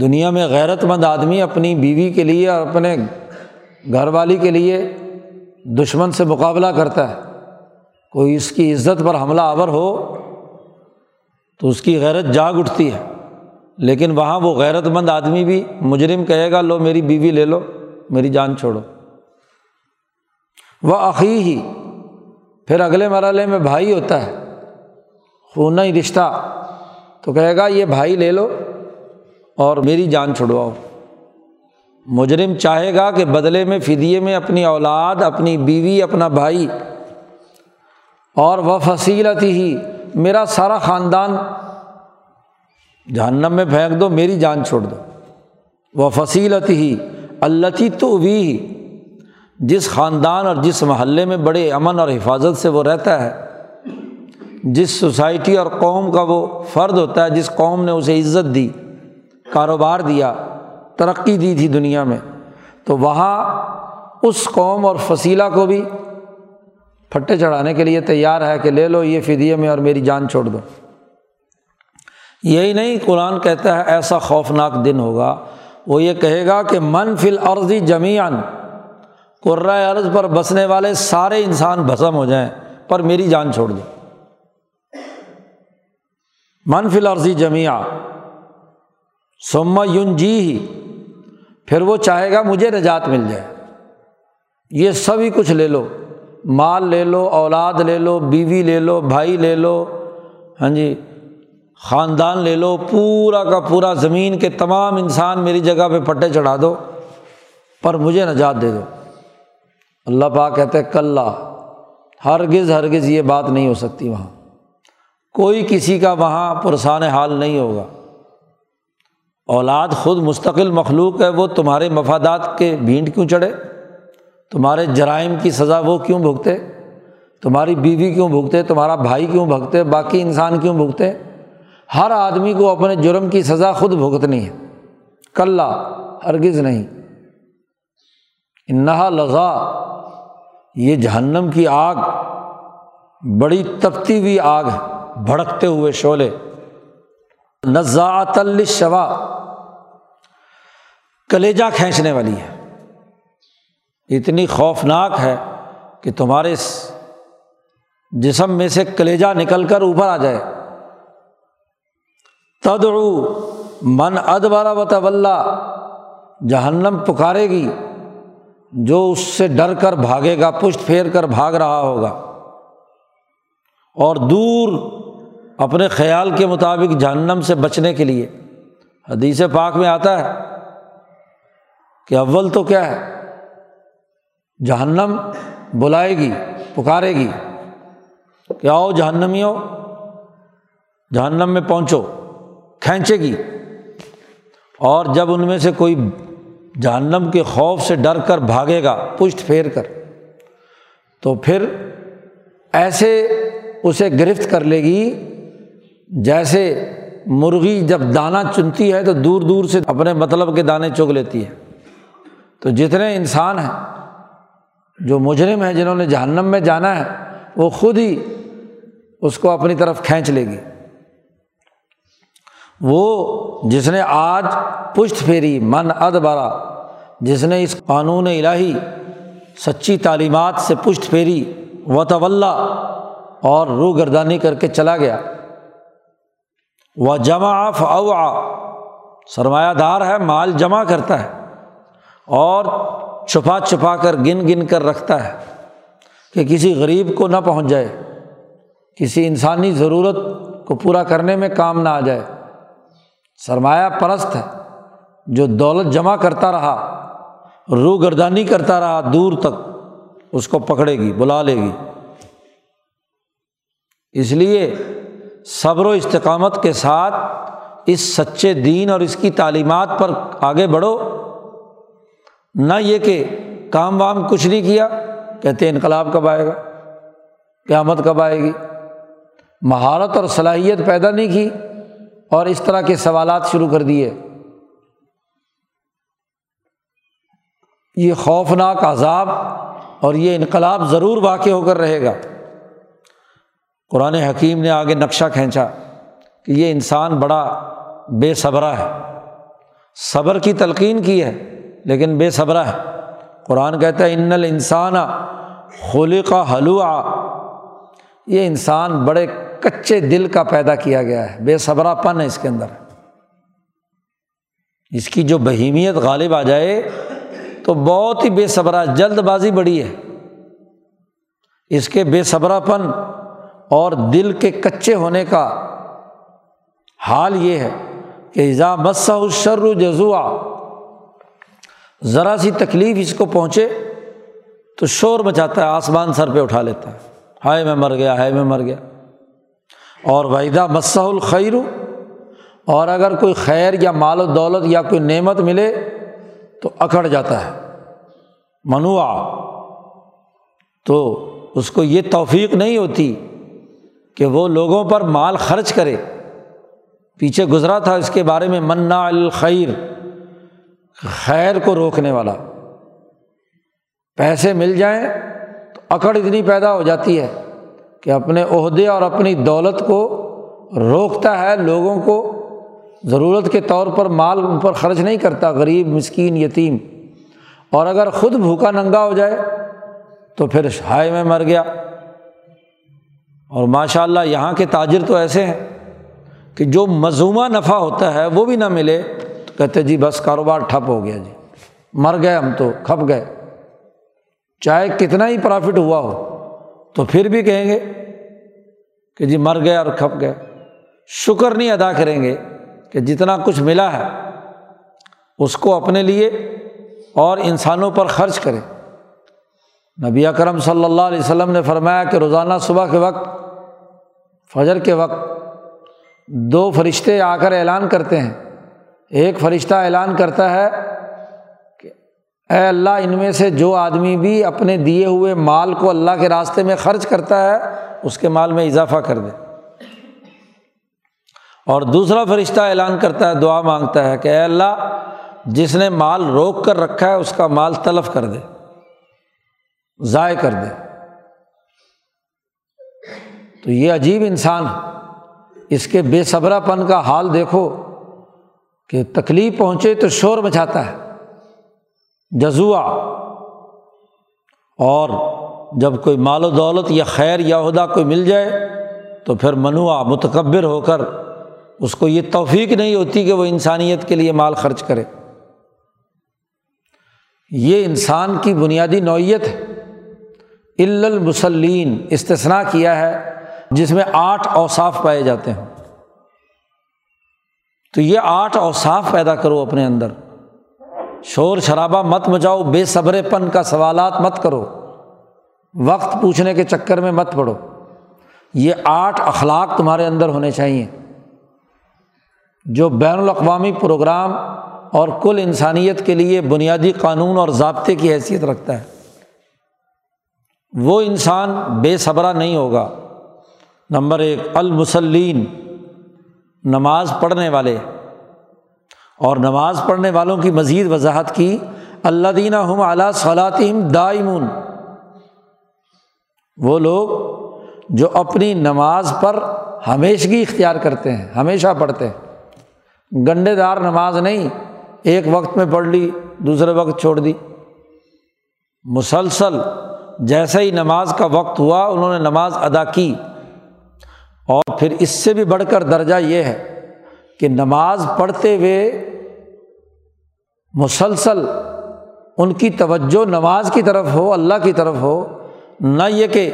دنیا میں غیرت مند آدمی اپنی بیوی کے لیے اور اپنے گھر والی کے لیے دشمن سے مقابلہ کرتا ہے۔ کوئی اس کی عزت پر حملہ آور ہو تو اس کی غیرت جاگ اٹھتی ہے۔ لیکن وہاں وہ غیرت مند آدمی بھی مجرم کہے گا، لو میری بیوی لے لو، میری جان چھوڑو۔ وہ عقی ہی، پھر اگلے مرحلے میں بھائی ہوتا ہے، خون ہی رشتہ۔ تو کہے گا، یہ بھائی لے لو اور میری جان چھڑواؤ۔ مجرم چاہے گا کہ بدلے میں فدیے میں اپنی اولاد، اپنی بیوی، اپنا بھائی اور وہ فصیلت ہی میرا سارا خاندان جہنم میں پھینک دو، میری جان چھوڑ دو۔ وہ فصیلت ہی اللہ تو بھی جس خاندان اور جس محلے میں بڑے امن اور حفاظت سے وہ رہتا ہے، جس سوسائٹی اور قوم کا وہ فرد ہوتا ہے، جس قوم نے اسے عزت دی، کاروبار دیا، ترقی دی تھی دنیا میں، تو وہاں اس قوم اور فصیلہ کو بھی پھٹے چڑھانے کے لیے تیار ہے کہ لے لو یہ فدیے میں اور میری جان چھوڑ دو۔ یہی نہیں، قرآن کہتا ہے ایسا خوفناک دن ہوگا۔ وہ یہ کہے گا کہ من فل عرضی جمیان قرۂۂ عرض پر بسنے والے سارے انسان بھسم ہو جائیں، پر میری جان چھوڑ دو۔ من فل عرضی جمیا سما یون جی ہی پھر وہ چاہے گا مجھے نجات مل جائے۔ یہ سبھی کچھ لے لو۔ مال لے لو، اولاد لے لو، بیوی لے لو، بھائی لے لو ہاں جی خاندان لے لو، پورا کا پورا زمین کے تمام انسان میری جگہ پہ پٹے چڑھا دو، پر مجھے نجات دے دو۔ اللہ پاک کہتے کل ہرگز ہرگز یہ بات نہیں ہو سکتی وہاں۔ کوئی کسی کا وہاں پرسان حال نہیں ہوگا۔ اولاد خود مستقل مخلوق ہے، وہ تمہارے مفادات کے بھینٹ کیوں چڑھے؟ تمہارے جرائم کی سزا وہ کیوں بھگتے؟ تمہاری بیوی کیوں بھگتے؟ تمہارا بھائی کیوں بھگتے؟ باقی انسان کیوں بھگتے؟ ہر آدمی کو اپنے جرم کی سزا خود بھگتنی ہے۔ کل ہرگز نہیں۔ انہا لذا، یہ جہنم کی آگ، بڑی تپتی ہوئی آگ ہے، بھڑکتے ہوئے شعلے۔ نزاعت الشوا کلیجا کھینچنے والی ہے۔ اتنی خوفناک ہے کہ تمہارے جسم میں سے کلیجا نکل کر اوپر آ جائے۔ تدعو من ادبارہ و طول جہنم پکارے گی، جو اس سے ڈر کر بھاگے گا، پشت پھیر کر بھاگ رہا ہوگا۔ اور دور اپنے خیال کے مطابق جہنم سے بچنے کے لیے۔ حدیث پاک میں آتا ہے کہ اول تو کیا ہے؟ جہنم بلائے گی، پکارے گی۔ کہ آؤ جہنمی ہو جہنم میں پہنچو، کھینچے گی۔ اور جب ان میں سے کوئی جہنم کے خوف سے ڈر کر بھاگے گا، پشت پھیر کر، تو پھر ایسے اسے گرفت کر لے گی جیسے مرغی جب دانہ چنتی ہے تو دور دور سے اپنے مطلب کے دانے چگ لیتی ہے۔ تو جتنے انسان ہیں جو مجرم ہیں جنہوں نے جہنم میں جانا ہے، وہ خود ہی اس کو اپنی طرف کھینچ لے گی۔ وہ جس نے آج پشت پھیری، من اد برا جس نے اس قانون الہی سچی تعلیمات سے پشت پھیری و طول اور روح گردانی کر کے چلا گیا۔ وہ جمع فا سرمایہ دار ہے، مال جمع کرتا ہے اور چھپا چھپا کر، گن گن کر رکھتا ہے کہ کسی غریب کو نہ پہنچ جائے، کسی انسانی ضرورت کو پورا کرنے میں کام نہ آ جائے۔ سرمایہ پرست ہے، جو دولت جمع کرتا رہا روح گردانی کرتا رہا دور تک، اس کو پکڑے گی، بلا لے گی۔ اس لیے صبر و استقامت کے ساتھ اس سچے دین اور اس کی تعلیمات پر آگے بڑھو۔ نہ یہ کہ کام وام کچھ نہیں کیا، کہتے انقلاب کب آئے گا؟ قیامت کب آئے گی؟ مہارت اور صلاحیت پیدا نہیں کی اور اس طرح کے سوالات شروع کر دیے۔ یہ خوفناک عذاب اور یہ انقلاب ضرور واقع ہو کر رہے گا۔ قرآن حکیم نے آگے نقشہ کھینچا کہ یہ انسان بڑا بے صبرا ہے۔ صبر کی تلقین کی ہے۔ لیکن بے صبرا ہے۔ قرآن کہتا ہے، ان الانسان خلی کا حلوہ یہ انسان بڑے کچے دل کا پیدا کیا گیا ہے۔ بے صبرا پن ہے اس کے اندر۔ اس کی جو بہیمیت غالب آ جائے، تو بہت ہی بے صبرا جلد بازی بڑی ہے۔ اس کے بے صبرا پن اور دل کے کچے ہونے کا حال یہ ہے کہ ایزا مسا شر جزوا ذرا سی تکلیف اس کو پہنچے تو شور مچاتا ہے، آسمان سر پہ اٹھا لیتا ہے۔ ہائے میں مر گیا، ہائے میں مر گیا۔ اور وحدہ مسح الخیر اور اگر کوئی خیر یا مال و دولت یا کوئی نعمت ملے تو اکڑ جاتا ہے۔ منوع تو اس کو یہ توفیق نہیں ہوتی کہ وہ لوگوں پر مال خرچ کرے۔ پیچھے گزرا تھا اس کے بارے میں منا الخیر خیر کو روکنے والا۔ پیسے مل جائیں تو اکڑ اتنی پیدا ہو جاتی ہے کہ اپنے عہدے اور اپنی دولت کو روکتا ہے لوگوں کو۔ ضرورت کے طور پر مال ان پر خرچ نہیں کرتا، غریب، مسکین، یتیم۔ اور اگر خود بھوکا ننگا ہو جائے تو پھر ہائے میں مر گیا۔ اور ماشاء اللہ یہاں کے تاجر تو ایسے ہیں کہ جو مضمومہ نفع ہوتا ہے وہ بھی نہ ملے۔ کہتے جی بس کاروبار ٹھپ ہو گیا جی۔ مر گئے ہم تو، کھپ گئے۔ چاہے کتنا ہی پرافٹ ہوا ہو، تو پھر بھی کہیں گے کہ جی مر گئے اور کھپ گئے۔ شکر نہیں ادا کریں گے کہ جتنا کچھ ملا ہے، اس کو اپنے لیے اور انسانوں پر خرچ کرے نبی اکرم صلی اللہ علیہ وسلم نے فرمایا کہ روزانہ صبح کے وقت، فجر کے وقت دو فرشتے آ کر اعلان کرتے ہیں۔ ایک فرشتہ اعلان کرتا ہے کہ اے اللہ، ان میں سے جو آدمی بھی اپنے دیے ہوئے مال کو اللہ کے راستے میں خرچ کرتا ہے، اس کے مال میں اضافہ کر دے۔ اور دوسرا فرشتہ اعلان کرتا ہے، دعا مانگتا ہے کہ اے اللہ، جس نے مال روک کر رکھا ہے، اس کا مال تلف کر دے، ضائع کر دے۔ تو یہ عجیب انسان، اس کے بے صبرا پن کا حال دیکھو۔ کہ تکلیف پہنچے تو شور مچاتا ہے جزوا اور جب کوئی مال و دولت یا خیر یا عہدہ کوئی مل جائے تو پھر منوا متکبر ہو کر اس کو یہ توفیق نہیں ہوتی کہ وہ انسانیت کے لیے مال خرچ کرے۔ یہ انسان کی بنیادی نوعیت ہے۔ المسلین استثنا کیا ہے، جس میں آٹھ اوصاف پائے جاتے ہیں۔ تو یہ آٹھ اوصاف پیدا کرو اپنے اندر۔ شور شرابہ مت مچاؤ، بے صبر پن کا سوالات مت کرو۔ وقت پوچھنے کے چکر میں مت پڑو۔ یہ آٹھ اخلاق تمہارے اندر ہونے چاہیے۔ جو بین الاقوامی پروگرام اور کل انسانیت کے لیے بنیادی قانون اور ضابطے کی حیثیت رکھتا ہے۔ وہ انسان بے صبرا نہیں ہوگا۔ نمبر ایک، المسلین۔ نماز پڑھنے والے اور نماز پڑھنے والوں کی مزید وضاحت کی اللہ دینہ ہم اعلیٰ صلاطم دائمون۔ وہ لوگ جو اپنی نماز پر ہمیشگی اختیار کرتے ہیں، ہمیشہ پڑھتے ہیں۔ گنڈے دار نماز نہیں، ایک وقت میں پڑھ لی، دوسرے وقت چھوڑ دی۔ مسلسل جیسے ہی نماز کا وقت ہوا، انہوں نے نماز ادا کی۔ اور پھر اس سے بھی بڑھ کر درجہ یہ ہے کہ نماز پڑھتے ہوئے مسلسل ان کی توجہ نماز کی طرف ہو، اللہ کی طرف ہو، نہ یہ کہ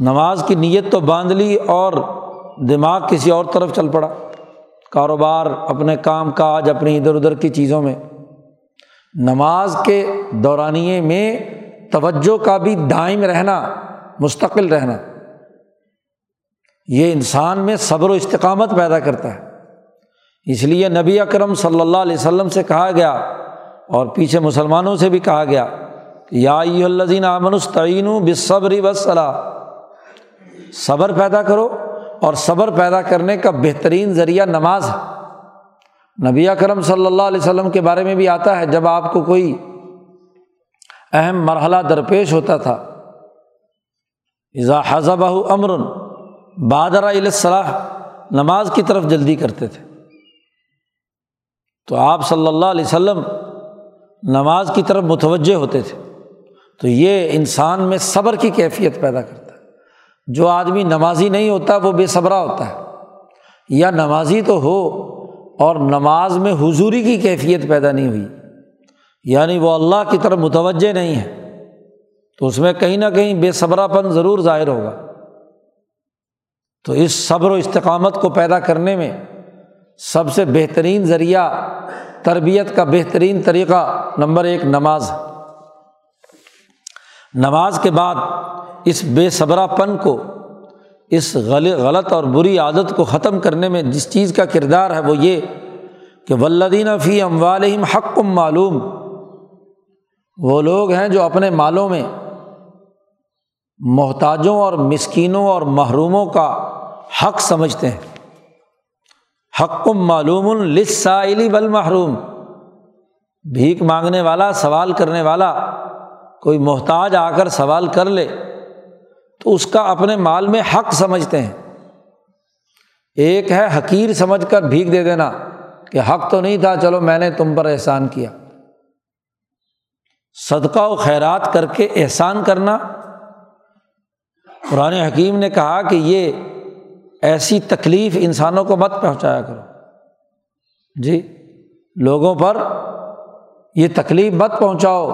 نماز کی نیت تو باندھ لی اور دماغ کسی اور طرف چل پڑا۔ کاروبار، اپنے کام کاج، اپنی ادھر ادھر کی چیزوں میں۔ نماز کے دورانیے میں توجہ کا بھی دائم رہنا، مستقل رہنا۔ یہ انسان میں صبر و استقامت پیدا کرتا ہے۔ اس لیے نبی اکرم صلی اللہ علیہ وسلم سے کہا گیا اور پیچھے مسلمانوں سے بھی کہا گیا یا الزین امن بصبری وصلاح صبر پیدا کرو اور صبر پیدا کرنے کا بہترین ذریعہ نماز ہے۔ نبی کرم صلی اللہ علیہ وسلم کے بارے میں بھی آتا ہے، جب آپ کو کوئی اہم مرحلہ درپیش ہوتا تھا، اذا حضب امر بادر الصلاح نماز کی طرف جلدی کرتے تھے۔ تو آپ صلی اللہ علیہ وسلم نماز کی طرف متوجہ ہوتے تھے۔ تو یہ انسان میں صبر کی کیفیت پیدا کرتا ہے۔ جو آدمی نمازی نہیں ہوتا وہ بے صبرا ہوتا ہے۔ یا نمازی تو ہو اور نماز میں حضوری کی کیفیت پیدا نہیں ہوئی۔ یعنی وہ اللہ کی طرف متوجہ نہیں ہے۔ تو اس میں کہیں نہ کہیں بے صبرا پن ضرور ظاہر ہوگا۔ تو اس صبر و استقامت کو پیدا کرنے میں سب سے بہترین ذریعہ تربیت کا بہترین طریقہ نمبر ایک نماز نماز کے بعد اس بے صبرا پن کو، اس غلط اور بری عادت کو ختم کرنے میں جس چیز کا کردار ہے وہ یہ کہ ولدین فی اموالحم حق معلوم۔ وہ لوگ ہیں جو اپنے مالوں میں محتاجوں اور مسکینوں اور محروموں کا حق سمجھتے ہیں۔ حق معلوم السائلی بل محروم بھیک مانگنے والا، سوال کرنے والا، کوئی محتاج آ کر سوال کر لے، تو اس کا اپنے مال میں حق سمجھتے ہیں۔ ایک ہے حقیر سمجھ کر بھیک دے دینا کہ حق تو نہیں تھا، چلو میں نے تم پر احسان کیا۔ صدقہ و خیرات کر کے احسان کرنا قرآن حکیم نے کہا کہ یہ ایسی تکلیف انسانوں کو مت پہنچایا کرو۔ جی لوگوں پر یہ تکلیف مت پہنچاؤ۔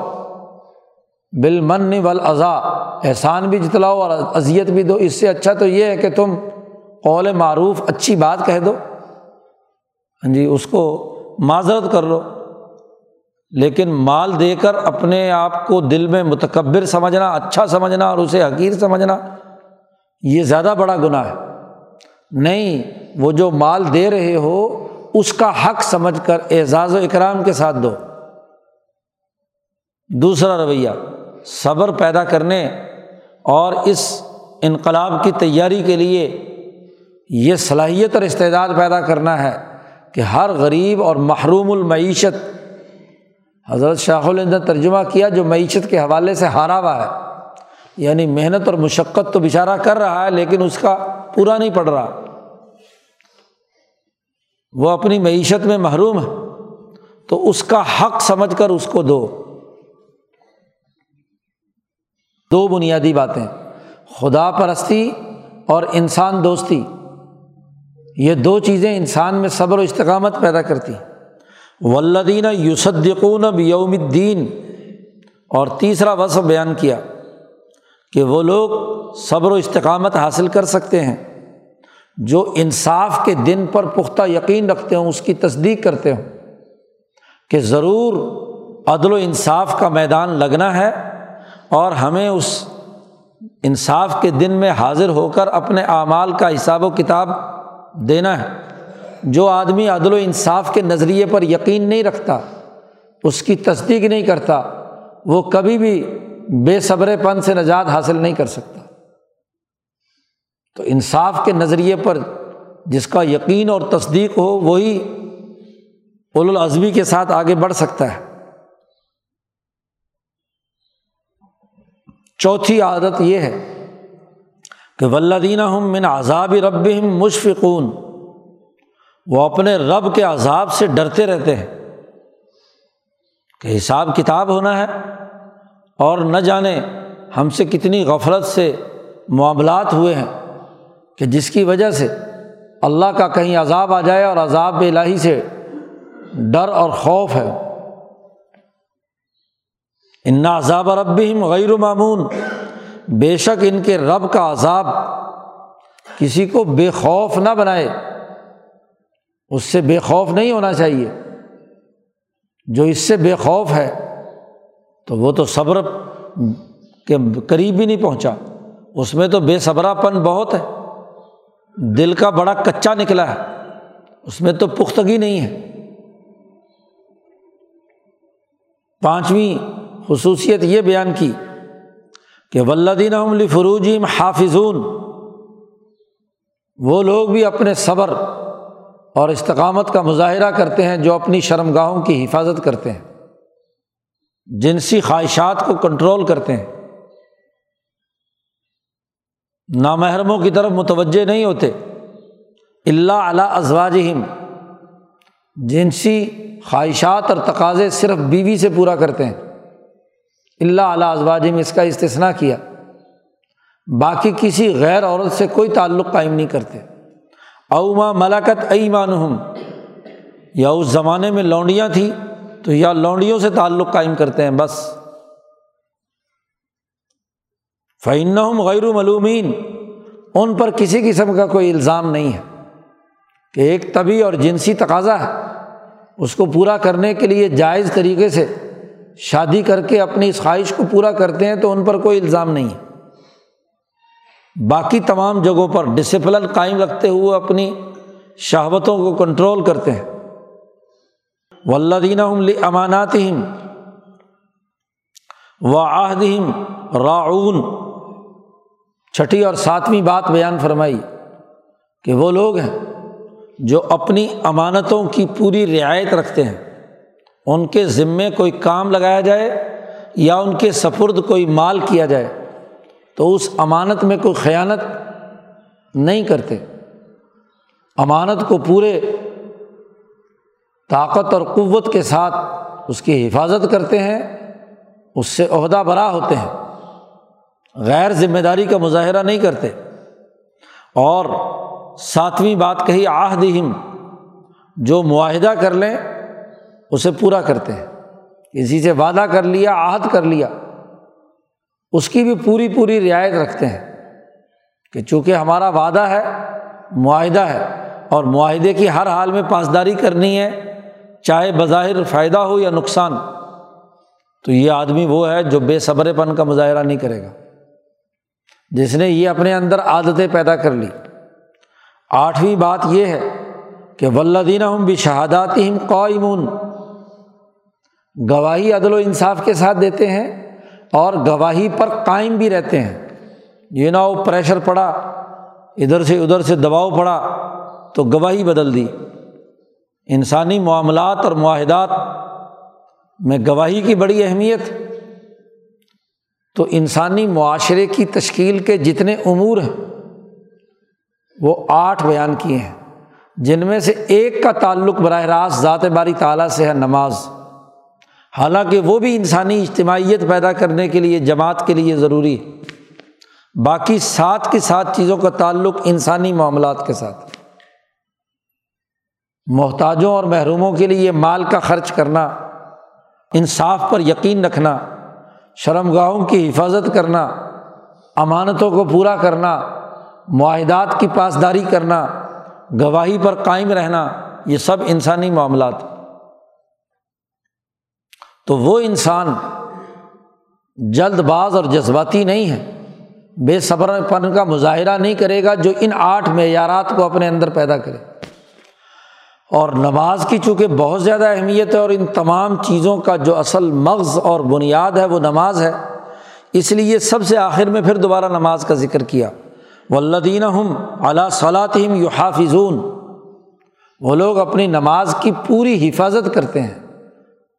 بال من احسان بھی جتلاؤ اور اذیت بھی دو۔ اس سے اچھا تو یہ ہے کہ تم قول معروف اچھی بات کہہ دو۔ ہاں جی اس کو معذرت کر لو۔ لیکن مال دے کر اپنے آپ کو دل میں متکبر سمجھنا اچھا سمجھنا اور اسے حقیر سمجھنا یہ زیادہ بڑا گناہ ہے۔ نہیں، وہ جو مال دے رہے ہو، اس کا حق سمجھ کر اعزاز و اکرام کے ساتھ دو۔ دوسرا رویہ، صبر پیدا کرنے اور اس انقلاب کی تیاری کے لیے یہ صلاحیت اور استعداد پیدا کرنا ہے کہ ہر غریب اور محروم المعیشت، حضرت شاہ الند ترجمہ کیا جو معیشت کے حوالے سے ہارا ہوا ہے۔ یعنی محنت اور مشقت تو بچارہ کر رہا ہے، لیکن اس کا پورا نہیں پڑ رہا۔ وہ اپنی معیشت میں محروم ہے، تو اس کا حق سمجھ کر اس کو دو۔ دو بنیادی باتیں۔ خدا پرستی اور انسان دوستی۔ یہ دو چیزیں انسان میں صبر و استقامت پیدا کرتی۔ ولدین یوسدقون یوم الدین۔ اور تیسرا وصف بیان کیا۔ کہ وہ لوگ صبر و استقامت حاصل کر سکتے ہیں۔ جو انصاف کے دن پر پختہ یقین رکھتے ہوں، اس کی تصدیق کرتے ہوں کہ ضرور عدل و انصاف کا میدان لگنا ہے اور ہمیں اس انصاف کے دن میں حاضر ہو کر اپنے اعمال کا حساب و کتاب دینا ہے۔ جو آدمی عدل و انصاف کے نظریے پر یقین نہیں رکھتا، اس کی تصدیق نہیں کرتا، وہ کبھی بھی بے صبر پن سے نجات حاصل نہیں کر سکتا۔ تو انصاف کے نظریے پر جس کا یقین اور تصدیق ہو، وہی الازمی کے ساتھ آگے بڑھ سکتا ہے۔ چوتھی عادت یہ ہے کہ ولدینہ ہم من عذاب رب مشفقون، وہ اپنے رب کے عذاب سے ڈرتے رہتے ہیں کہ حساب کتاب ہونا ہے۔ اور نہ جانے ہم سے کتنی غفلت سے معاملات ہوئے ہیں کہ جس کی وجہ سے اللہ کا کہیں عذاب آ جائے اور عذاب الہی سے ڈر اور خوف ہے۔ ان عذاب رب غیر معمون بے شک ان کے رب کا عذاب کسی کو بے خوف نہ بنائے۔ اس سے بے خوف نہیں ہونا چاہیے۔ جو اس سے بے خوف ہے تو وہ تو صبر کے قریب بھی نہیں پہنچا۔ اس میں تو بے صبرا پن بہت ہے۔ دل کا بڑا کچا نکلا ہے۔ اس میں تو پختگی نہیں ہے۔ پانچویں خصوصیت یہ بیان کی کہ ولدین عملی فروجیم حافظون، وہ لوگ بھی اپنے صبر اور استقامت کا مظاہرہ کرتے ہیں جو اپنی شرم گاہوں کی حفاظت کرتے ہیں۔ جنسی خواہشات کو کنٹرول کرتے ہیں۔ نامحرموں کی طرف متوجہ نہیں ہوتے۔ اللہ علیہ ازواجہم جنسی خواہشات اور تقاضے صرف بیوی سے پورا کرتے ہیں۔ اللہ علیہ ازواجہم اس کا استثنا کیا۔ باقی کسی غیر عورت سے کوئی تعلق قائم نہیں کرتے۔ اوما ملاکت ایمان یا اس زمانے میں لونڈیاں تھیں۔ تو یا لونڈیوں سے تعلق قائم کرتے ہیں، بس۔ فعن غیر ملومین ان پر کسی قسم کا کوئی الزام نہیں ہے کہ ایک طبی اور جنسی تقاضا ہے۔ اس کو پورا کرنے کے لیے جائز طریقے سے شادی کر کے اپنی اس خواہش کو پورا کرتے ہیں تو ان پر کوئی الزام نہیں ہے۔ باقی تمام جگہوں پر ڈسپلن قائم رکھتے ہوئے اپنی شہوتوں کو کنٹرول کرتے ہیں۔ ولدین امانات و آہدیم راعون۔ چھٹی اور ساتویں بات بیان فرمائی کہ وہ لوگ ہیں جو اپنی امانتوں کی پوری رعایت رکھتے ہیں۔ ان کے ذمے کوئی کام لگایا جائے یا ان کے سفرد کوئی مال کیا جائے تو اس امانت میں کوئی خیانت نہیں کرتے۔ امانت کو پورے طاقت اور قوت کے ساتھ اس کی حفاظت کرتے ہیں، اس سے عہدہ برا ہوتے ہیں۔ غیر ذمہ داری کا مظاہرہ نہیں کرتے۔ اور ساتویں بات کہی آہدہم جو معاہدہ کر لیں، اسے پورا کرتے ہیں۔ کسی سے وعدہ کر لیا، عہد کر لیا، اس کی بھی پوری پوری رعایت رکھتے ہیں کہ چونکہ ہمارا وعدہ ہے، معاہدہ ہے، اور معاہدے کی ہر حال میں پاسداری کرنی ہے چاہے بظاہر فائدہ ہو یا نقصان، تو یہ آدمی وہ ہے جو بے صبر پن کا مظاہرہ نہیں کرے گا۔ جس نے یہ اپنے اندر عادتیں پیدا کر لی۔ آٹھویں بات یہ ہے کہ ولدین ہم بھی شہاداتی ہم قائمون۔ گواہی عدل و انصاف کے ساتھ دیتے ہیں اور گواہی پر قائم بھی رہتے ہیں۔ یہ نہ ہو پریشر پڑا، ادھر سے ادھر سے دباؤ پڑا، تو گواہی بدل دی۔ انسانی معاملات اور معاہدات میں گواہی کی بڑی اہمیت، تو انسانی معاشرے کی تشکیل کے جتنے امور ہیں، وہ آٹھ بیان کیے ہیں، جن میں سے ایک کا تعلق براہ راست ذات باری تعالیٰ سے ہے نماز۔ حالانکہ وہ بھی انسانی اجتماعیت پیدا کرنے کے لیے، جماعت کے لیے ضروری ہے۔ باقی سات کی سات چیزوں کا تعلق انسانی معاملات کے ساتھ۔ محتاجوں اور محروموں کے لیے مال کا خرچ کرنا، انصاف پر یقین رکھنا شرم گاہوں کی حفاظت کرنا، امانتوں کو پورا کرنا، معاہدات کی پاسداری کرنا، گواہی پر قائم رہنا، یہ سب انسانی معاملات تو وہ انسان جلد باز اور جذباتی نہیں ہے، بے صبر پن کا مظاہرہ نہیں کرے گا جو ان آٹھ معیارات کو اپنے اندر پیدا کرے۔ اور نماز کی چونکہ بہت زیادہ اہمیت ہے اور ان تمام چیزوں کا جو اصل مغز اور بنیاد ہے وہ نماز ہے، اس لیے سب سے آخر میں پھر دوبارہ نماز کا ذکر کیا۔ ولدین ہم اعلیٰ صلاحم یو حافظون وہ لوگ اپنی نماز کی پوری حفاظت کرتے ہیں۔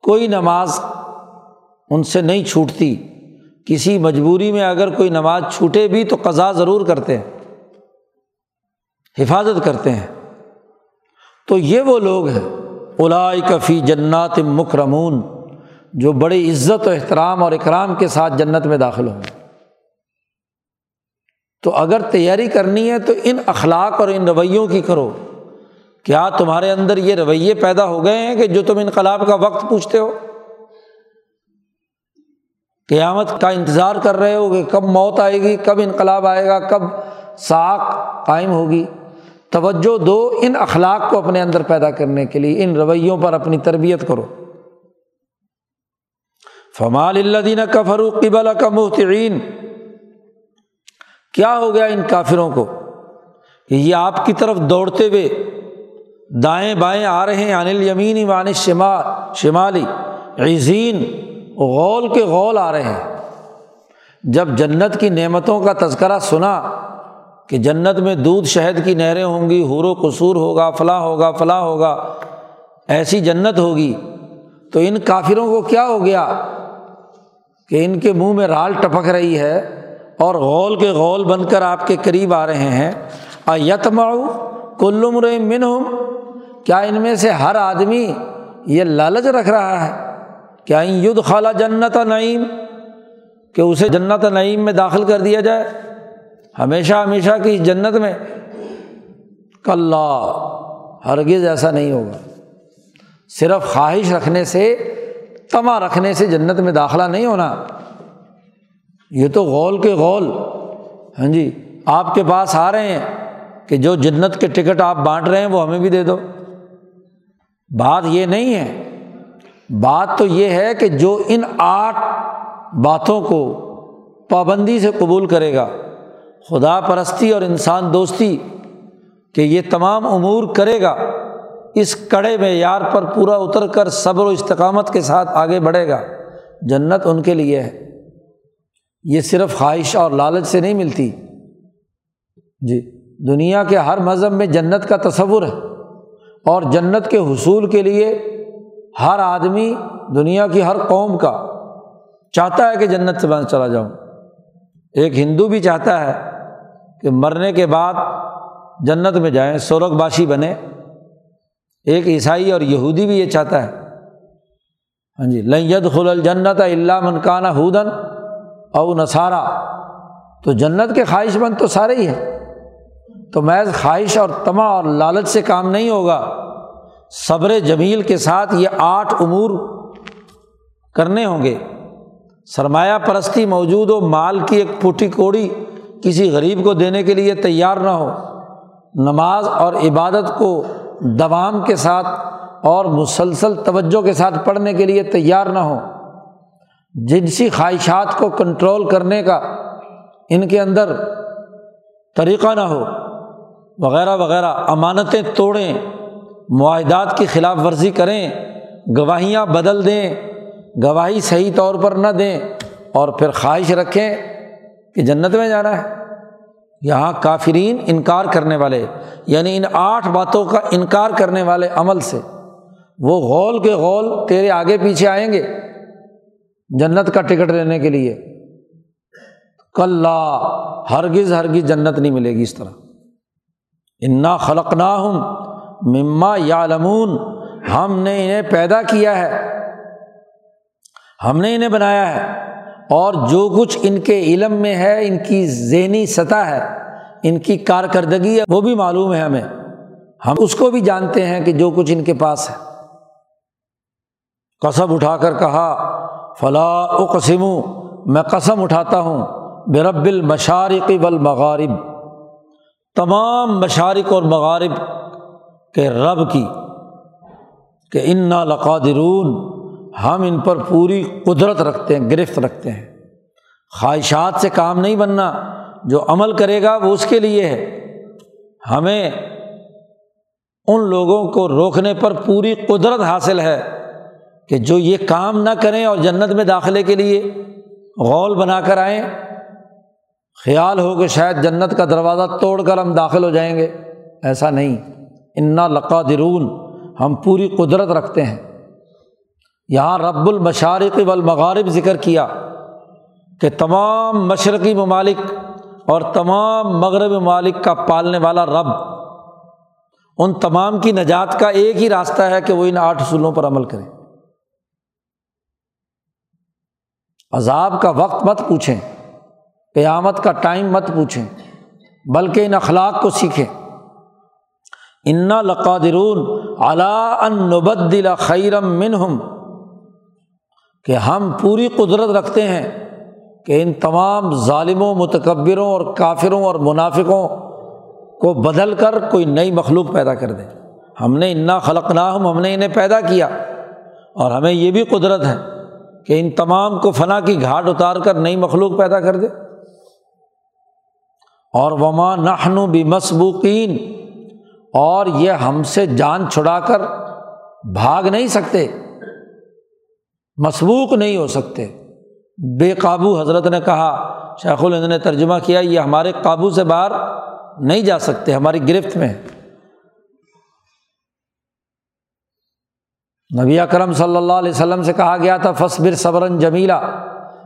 کوئی نماز ان سے نہیں چھوٹتی۔ کسی مجبوری میں اگر کوئی نماز چھوٹے بھی تو قضا ضرور کرتے ہیں۔ حفاظت کرتے ہیں۔ تو یہ وہ لوگ ہیں الائی کفی جنات مکرمون، جو بڑی عزت و احترام اور اکرام کے ساتھ جنت میں داخل ہوں۔ گے تو اگر تیاری کرنی ہے تو ان اخلاق اور ان رویوں کی کرو۔ کیا تمہارے اندر یہ رویے پیدا ہو گئے ہیں کہ جو تم انقلاب کا وقت پوچھتے ہو؟ قیامت کا انتظار کر رہے ہو کہ کب موت آئے گی، کب انقلاب آئے گا، کب ساکھ قائم ہوگی۔ توجہ دو ان اخلاق کو اپنے اندر پیدا کرنے کے لیے، ان رویوں پر اپنی تربیت کرو۔ فمال اللہ دین کا قبل کا محترین کیا ہو گیا ان کافروں کو؟ کہ یہ آپ کی طرف دوڑتے ہوئے دائیں بائیں آ رہے ہیں انل یمین وان شمال شمالی عظین غول کے غول آ رہے ہیں۔ جب جنت کی نعمتوں کا تذکرہ سنا کہ جنت میں دودھ شہد کی نہریں ہوں گی، حور و قصور ہوگا فلاں ہوگا فلاں ہوگا، ایسی جنت ہوگی۔ تو ان کافروں کو کیا ہو گیا کہ ان کے منہ میں رال ٹپک رہی ہے اور غول کے غول بن کر آپ کے قریب آ رہے ہیں۔ یتماؤ کلم من ہوں کیا ان میں سے ہر آدمی یہ لالچ رکھ رہا ہے؟ کیا ید خالہ جنت نعیم، کہ اسے جنت نعیم میں داخل کر دیا جائے؟ ہمیشہ ہمیشہ کی جنت میں کل ہرگز ایسا نہیں ہوگا۔ صرف خواہش رکھنے سے، تما رکھنے سے جنت میں داخلہ نہیں ہونا۔ یہ تو غول کے غول۔ ہاں جی آپ کے پاس آ رہے ہیں کہ جو جنت کے ٹکٹ آپ بانٹ رہے ہیں وہ ہمیں بھی دے دو۔ بات یہ نہیں ہے۔ بات تو یہ ہے کہ جو ان آٹھ باتوں کو پابندی سے قبول کرے گا خدا پرستی اور انسان دوستی کہ یہ تمام امور کرے گا، اس کڑے میں یار پر پورا اتر کر صبر و استقامت کے ساتھ آگے بڑھے گا۔ جنت ان کے لیے ہے۔ یہ صرف خواہش اور لالچ سے نہیں ملتی۔ جی دنیا کے ہر مذہب میں جنت کا تصور ہے۔ اور جنت کے حصول کے لیے ہر آدمی دنیا کی ہر قوم کا چاہتا ہے کہ جنت سے بند چلا جاؤں۔ ایک ہندو بھی چاہتا ہے کہ مرنے کے بعد جنت میں جائیں سورگ باشی بنے۔ ایک عیسائی اور یہودی بھی یہ چاہتا ہے۔ ہاں جی لید خل الجنت اللہ منکانہ ہودن او نصارہ تو جنت کے خواہش مند تو سارے ہی ہیں۔ تو محض خواہش اور تما اور لالچ سے کام نہیں ہوگا۔ صبر جمیل کے ساتھ یہ آٹھ امور کرنے ہوں گے۔ سرمایہ پرستی موجود ہو، مال کی ایک پھوٹی کوڑی کسی غریب کو دینے کے لیے تیار نہ ہو، نماز اور عبادت کو دوام کے ساتھ اور مسلسل توجہ کے ساتھ پڑھنے کے لیے تیار نہ ہو۔ جنسی خواہشات کو کنٹرول کرنے کا ان کے اندر طریقہ نہ ہو، وغیرہ وغیرہ۔ امانتیں توڑیں، معاہدات کی خلاف ورزی کریں، گواہیاں بدل دیں، گواہی صحیح طور پر نہ دیں اور پھر خواہش رکھیں۔ کہ جنت میں جانا ہے۔ یہاں کافرین انکار کرنے والے یعنی ان آٹھ باتوں کا انکار کرنے والے عمل سے وہ غول کے غول تیرے آگے پیچھے آئیں گے جنت کا ٹکٹ لینے کے لیے۔ کل ہرگز ہرگز جنت نہیں ملے گی اس طرح۔ انا خلق نہ ہوں مما یا لمون ہم نے انہیں پیدا کیا ہے۔ ہم نے انہیں بنایا ہے۔ اور جو کچھ ان کے علم میں ہے، ان کی ذہنی سطح ہے، ان کی کارکردگی ہے، وہ بھی معلوم ہے ہمیں۔ ہم اس کو بھی جانتے ہیں کہ جو کچھ ان کے پاس ہے۔ قصب اٹھا کر کہا فلاں و قسم میں قسم اٹھاتا ہوں، برب المشارق والمغارب۔ تمام مشارق اور مغارب کے رب کی، کہ ان لقادرون۔ ہم ان پر پوری قدرت رکھتے ہیں، گرفت رکھتے ہیں۔ خواہشات سے کام نہیں بننا، جو عمل کرے گا وہ اس کے لیے ہے۔ ہمیں ان لوگوں کو روکنے پر پوری قدرت حاصل ہے کہ جو یہ کام نہ کریں اور جنت میں داخلے کے لیے غول بنا کر آئیں، خیال ہو کہ شاید جنت کا دروازہ توڑ کر ہم داخل ہو جائیں گے۔ ایسا نہیں۔ انا لقادرون۔ ہم پوری قدرت رکھتے ہیں۔ یہاں رب المشارق والمغارب ذکر کیا کہ تمام مشرقی ممالک اور تمام مغرب ممالک کا پالنے والا رب، ان تمام کی نجات کا ایک ہی راستہ ہے کہ وہ ان آٹھ اصولوں پر عمل کرے عذاب کا وقت مت پوچھیں، قیامت کا ٹائم مت پوچھیں، بلکہ ان اخلاق کو سیکھیں۔ انا لقادرون علا نبدل خیرم منہم کہ ہم پوری قدرت رکھتے ہیں کہ ان تمام ظالموں، متکبروں اور کافروں اور منافقوں کو بدل کر کوئی نئی مخلوق پیدا کر دیں ہم نے انا خلق نہ ہم نے انہیں پیدا کیا۔ اور ہمیں یہ بھی قدرت ہے کہ ان تمام کو فنا کی گھاٹ اتار کر نئی مخلوق پیدا کر دے۔ اور وما نہنو بھی مسبوقین اور یہ ہم سے جان چھڑا کر بھاگ نہیں سکتے۔ مسبوق نہیں ہو سکتے۔ بے قابو حضرت نے کہا، شیخ الہند نے ترجمہ کیا، یہ ہمارے قابو سے باہر نہیں جا سکتے، ہماری گرفت میں۔ نبی اکرم صلی اللہ علیہ وسلم سے کہا گیا تھا فصبر صبرن جمیلا۔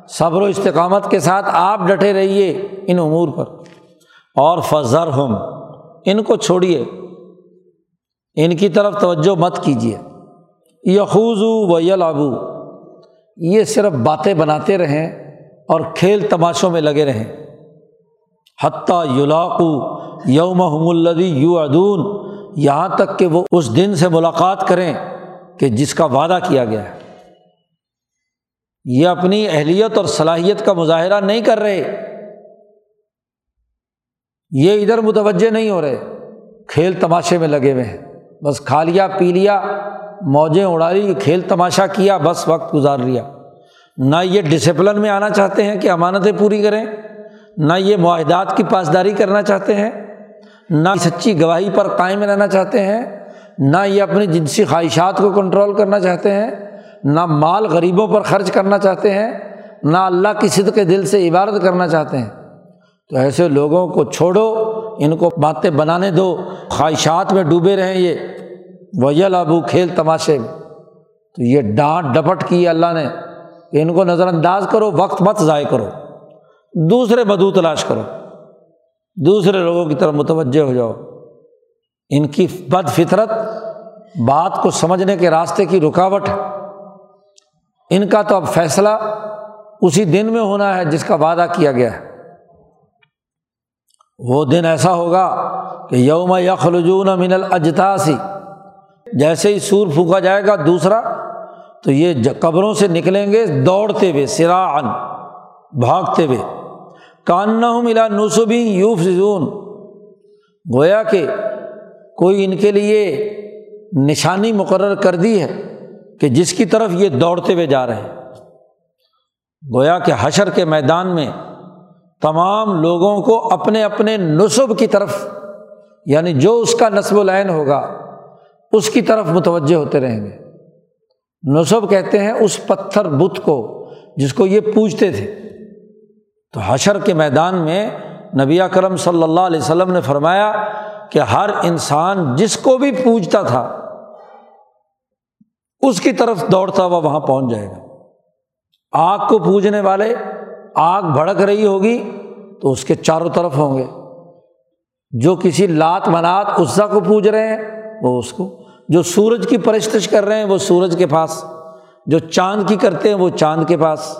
صبر و استقامت کے ساتھ آپ ڈٹے رہیے ان امور پر۔ اور فضر ہم ان کو چھوڑیے۔ ان کی طرف توجہ مت کیجیے۔ یخوضو و یلابو یہ صرف باتیں بناتے رہیں اور کھیل تماشوں میں لگے رہیں۔ حتیٰ یولاقو یوم الدی یو ادون یہاں تک کہ وہ اس دن سے ملاقات کریں کہ جس کا وعدہ کیا گیا ہے۔ یہ اپنی اہلیت اور صلاحیت کا مظاہرہ نہیں کر رہے۔ یہ ادھر متوجہ نہیں ہو رہے۔ کھیل تماشے میں لگے ہوئے ہیں۔ بس کھا لیا، پی لیا۔ موجیں اڑا لی کھیل تماشا کیا، بس وقت گزار لیا۔ نہ یہ ڈسپلن میں آنا چاہتے ہیں کہ امانتیں پوری کریں، نہ یہ معاہدات کی پاسداری کرنا چاہتے ہیں، نہ سچی گواہی پر قائم رہنا چاہتے ہیں، نہ یہ اپنی جنسی خواہشات کو کنٹرول کرنا چاہتے ہیں، نہ مال غریبوں پر خرچ کرنا چاہتے ہیں، نہ اللہ کی صد کے دل سے عبادت کرنا چاہتے ہیں۔ تو ایسے لوگوں کو چھوڑو، ان کو باتیں بنانے دو، خواہشات میں ڈوبے رہیں یہ۔ ویل ابو کھیل تماشے۔ میں تو یہ ڈانٹ ڈپٹ کی اللہ نے۔ کہ ان کو نظر انداز کرو، وقت مت ضائع کرو۔ دوسرے بدو تلاش کرو۔ دوسرے لوگوں کی طرف متوجہ ہو جاؤ۔ ان کی بد فطرت، بات کو سمجھنے کے راستے کی رکاوٹ۔ ہے ان کا تو اب فیصلہ اسی دن میں ہونا ہے جس کا وعدہ کیا گیا ہے۔ وہ دن ایسا ہوگا کہ یوم یخلجون من الجتاسی جیسے ہی سور پھونکا جائے گا دوسرا، تو یہ قبروں سے نکلیں گے دوڑتے ہوئے سراعن بھاگتے ہوئے۔ کان ملا نوسبی یوف زون گویا کہ کوئی ان کے لیے نشانی مقرر کر دی ہے کہ جس کی طرف یہ دوڑتے ہوئے جا رہے ہیں۔ گویا کہ حشر کے میدان میں تمام لوگوں کو اپنے اپنے نصب کی طرف یعنی جو اس کا نصب العین ہوگا اس کی طرف متوجہ ہوتے رہیں گے۔ نصب کہتے ہیں اس پتھر بت کو جس کو یہ پوجتے تھے۔ تو حشر کے میدان میں نبی کرم صلی اللہ علیہ وسلم نے فرمایا کہ ہر انسان جس کو بھی پوجتا تھا، اس کی طرف دوڑتا ہوا وہاں پہنچ جائے گا۔ آگ کو پوجنے والے، آگ بھڑک رہی ہوگی تو اس کے چاروں طرف ہوں گے۔ جو کسی لات منات، عزا کو پوج رہے ہیں، وہ اس کو جو سورج کی پرستش کر رہے ہیں وہ سورج کے پاس، جو چاند کی کرتے ہیں وہ چاند کے پاس۔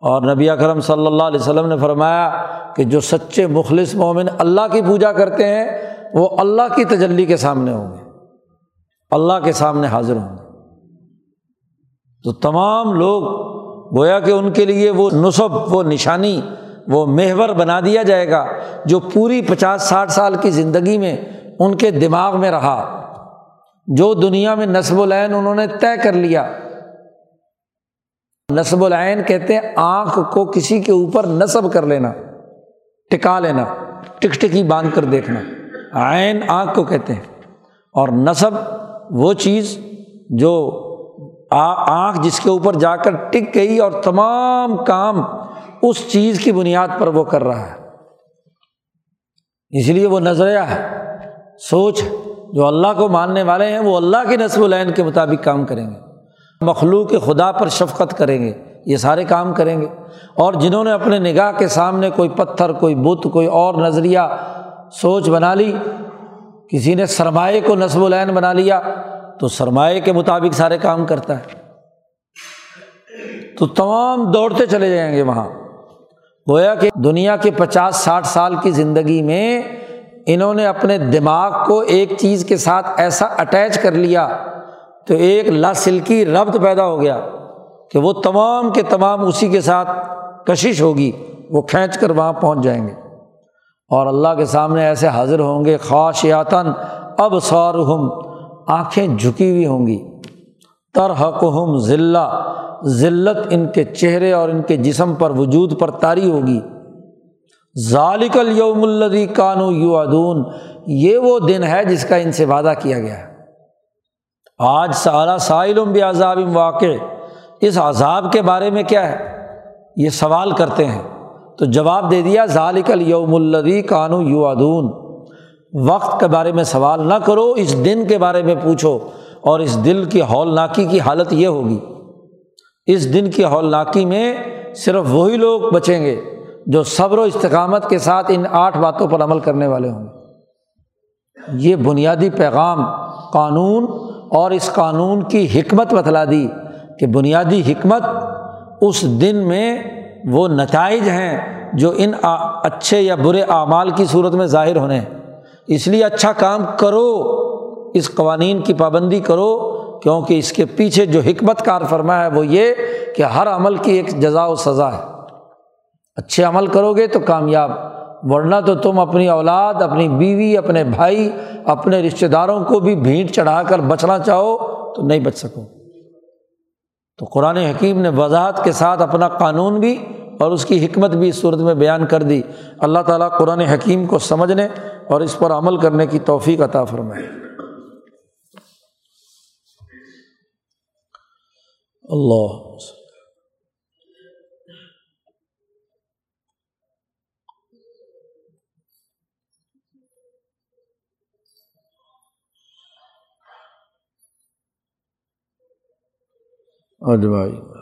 اور نبی اکرم صلی اللہ علیہ وسلم نے فرمایا کہ جو سچے مخلص مومن اللہ کی پوجا کرتے ہیں، وہ اللہ کی تجلی کے سامنے ہوں گے۔ اللہ کے سامنے حاضر ہوں گے۔ تو تمام لوگ گویا کہ ان کے لیے وہ نصب، وہ نشانی، وہ مہور بنا دیا جائے گا جو پوری پچاس، ساٹھ سال کی زندگی میں ان کے دماغ میں رہا۔ جو دنیا میں نصب العین انہوں نے طے کر لیا۔ نصب العین کہتے ہیں آنکھ کو کسی کے اوپر نصب کر لینا، ٹکا لینا، ٹک ٹکی باندھ کر دیکھنا۔ عین آنکھ کو کہتے ہیں۔ اور نصب وہ چیز جو آنکھ جس کے اوپر جا کر ٹک گئی اور تمام کام اس چیز کی بنیاد پر وہ کر رہا ہے۔ اس لیے وہ نظریہ ہے۔ سوچ ہے۔ جو اللہ کو ماننے والے ہیں، وہ اللہ کی نصب العین کے مطابق کام کریں گے۔ مخلوق خدا پر شفقت کریں گے، یہ سارے کام کریں گے۔ اور جنہوں نے اپنے نگاہ کے سامنے کوئی پتھر، کوئی بت، کوئی اور نظریہ سوچ بنا لی، کسی نے سرمایہ کو نصب العین بنا لیا، تو سرمایہ کے مطابق سارے کام کرتا ہے۔ تو تمام دوڑتے چلے جائیں گے وہاں۔ گویا کہ دنیا کے پچاس، ساٹھ سال کی زندگی میں انہوں نے اپنے دماغ کو ایک چیز کے ساتھ ایسا اٹیچ کر لیا تو ایک لاسلکی ربط پیدا ہو گیا کہ وہ تمام کے تمام اسی کے ساتھ کشش ہوگی، وہ کھینچ کر وہاں پہنچ جائیں گے۔ اور اللہ کے سامنے ایسے حاضر ہوں گے خواہشیاتاً اب سور ہم آنکھیں جھکی ہوئی ہوں گی۔ ترحق ہم ذلہ، ذلت ان کے چہرے اور ان کے جسم پر وجود پر طاری ہوگی۔ ذالک یوم الدی کانو یو ادون یہ وہ دن ہے جس کا ان سے وعدہ کیا گیا ہے۔ آج سارا سائلم بھی عذاب واقع، اس عذاب کے بارے میں کیا ہے؟ یہ سوال کرتے ہیں۔ تو جواب دے دیا، ذالک یوم الدی کانو یو ادون وقت کے بارے میں سوال نہ کرو، اس دن کے بارے میں پوچھو۔ اور اس دل کی ہولناکی کی حالت یہ ہوگی۔ اس دن کی ہولناکی میں صرف وہی لوگ بچیں گے۔ جو صبر و استقامت کے ساتھ ان آٹھ باتوں پر عمل کرنے والے ہوں۔ گے یہ بنیادی پیغام قانون اور اس قانون کی حکمت بتلا دی کہ بنیادی حکمت اس دن میں وہ نتائج ہیں جو ان اچھے یا برے اعمال کی صورت میں ظاہر ہونے ہیں۔ اس لیے اچھا کام کرو، اس قوانین کی پابندی کرو، کیونکہ اس کے پیچھے جو حکمت کار فرما ہے وہ یہ کہ ہر عمل کی ایک جزا و سزا ہے۔ اچھے عمل کرو گے تو کامیاب۔ ورنہ تو تم اپنی اولاد، اپنی بیوی، اپنے بھائی، اپنے رشتے داروں کو بھی بھیڑ چڑھا کر بچنا چاہو تو نہیں بچ سکو۔ تو قرآن حکیم نے وضاحت کے ساتھ اپنا قانون بھی اور اس کی حکمت بھی اس صورت میں بیان کر دی۔ اللہ تعالیٰ قرآن حکیم کو سمجھنے اور اس پر عمل کرنے کی توفیق عطا فرمائے۔ اللہ اجوائی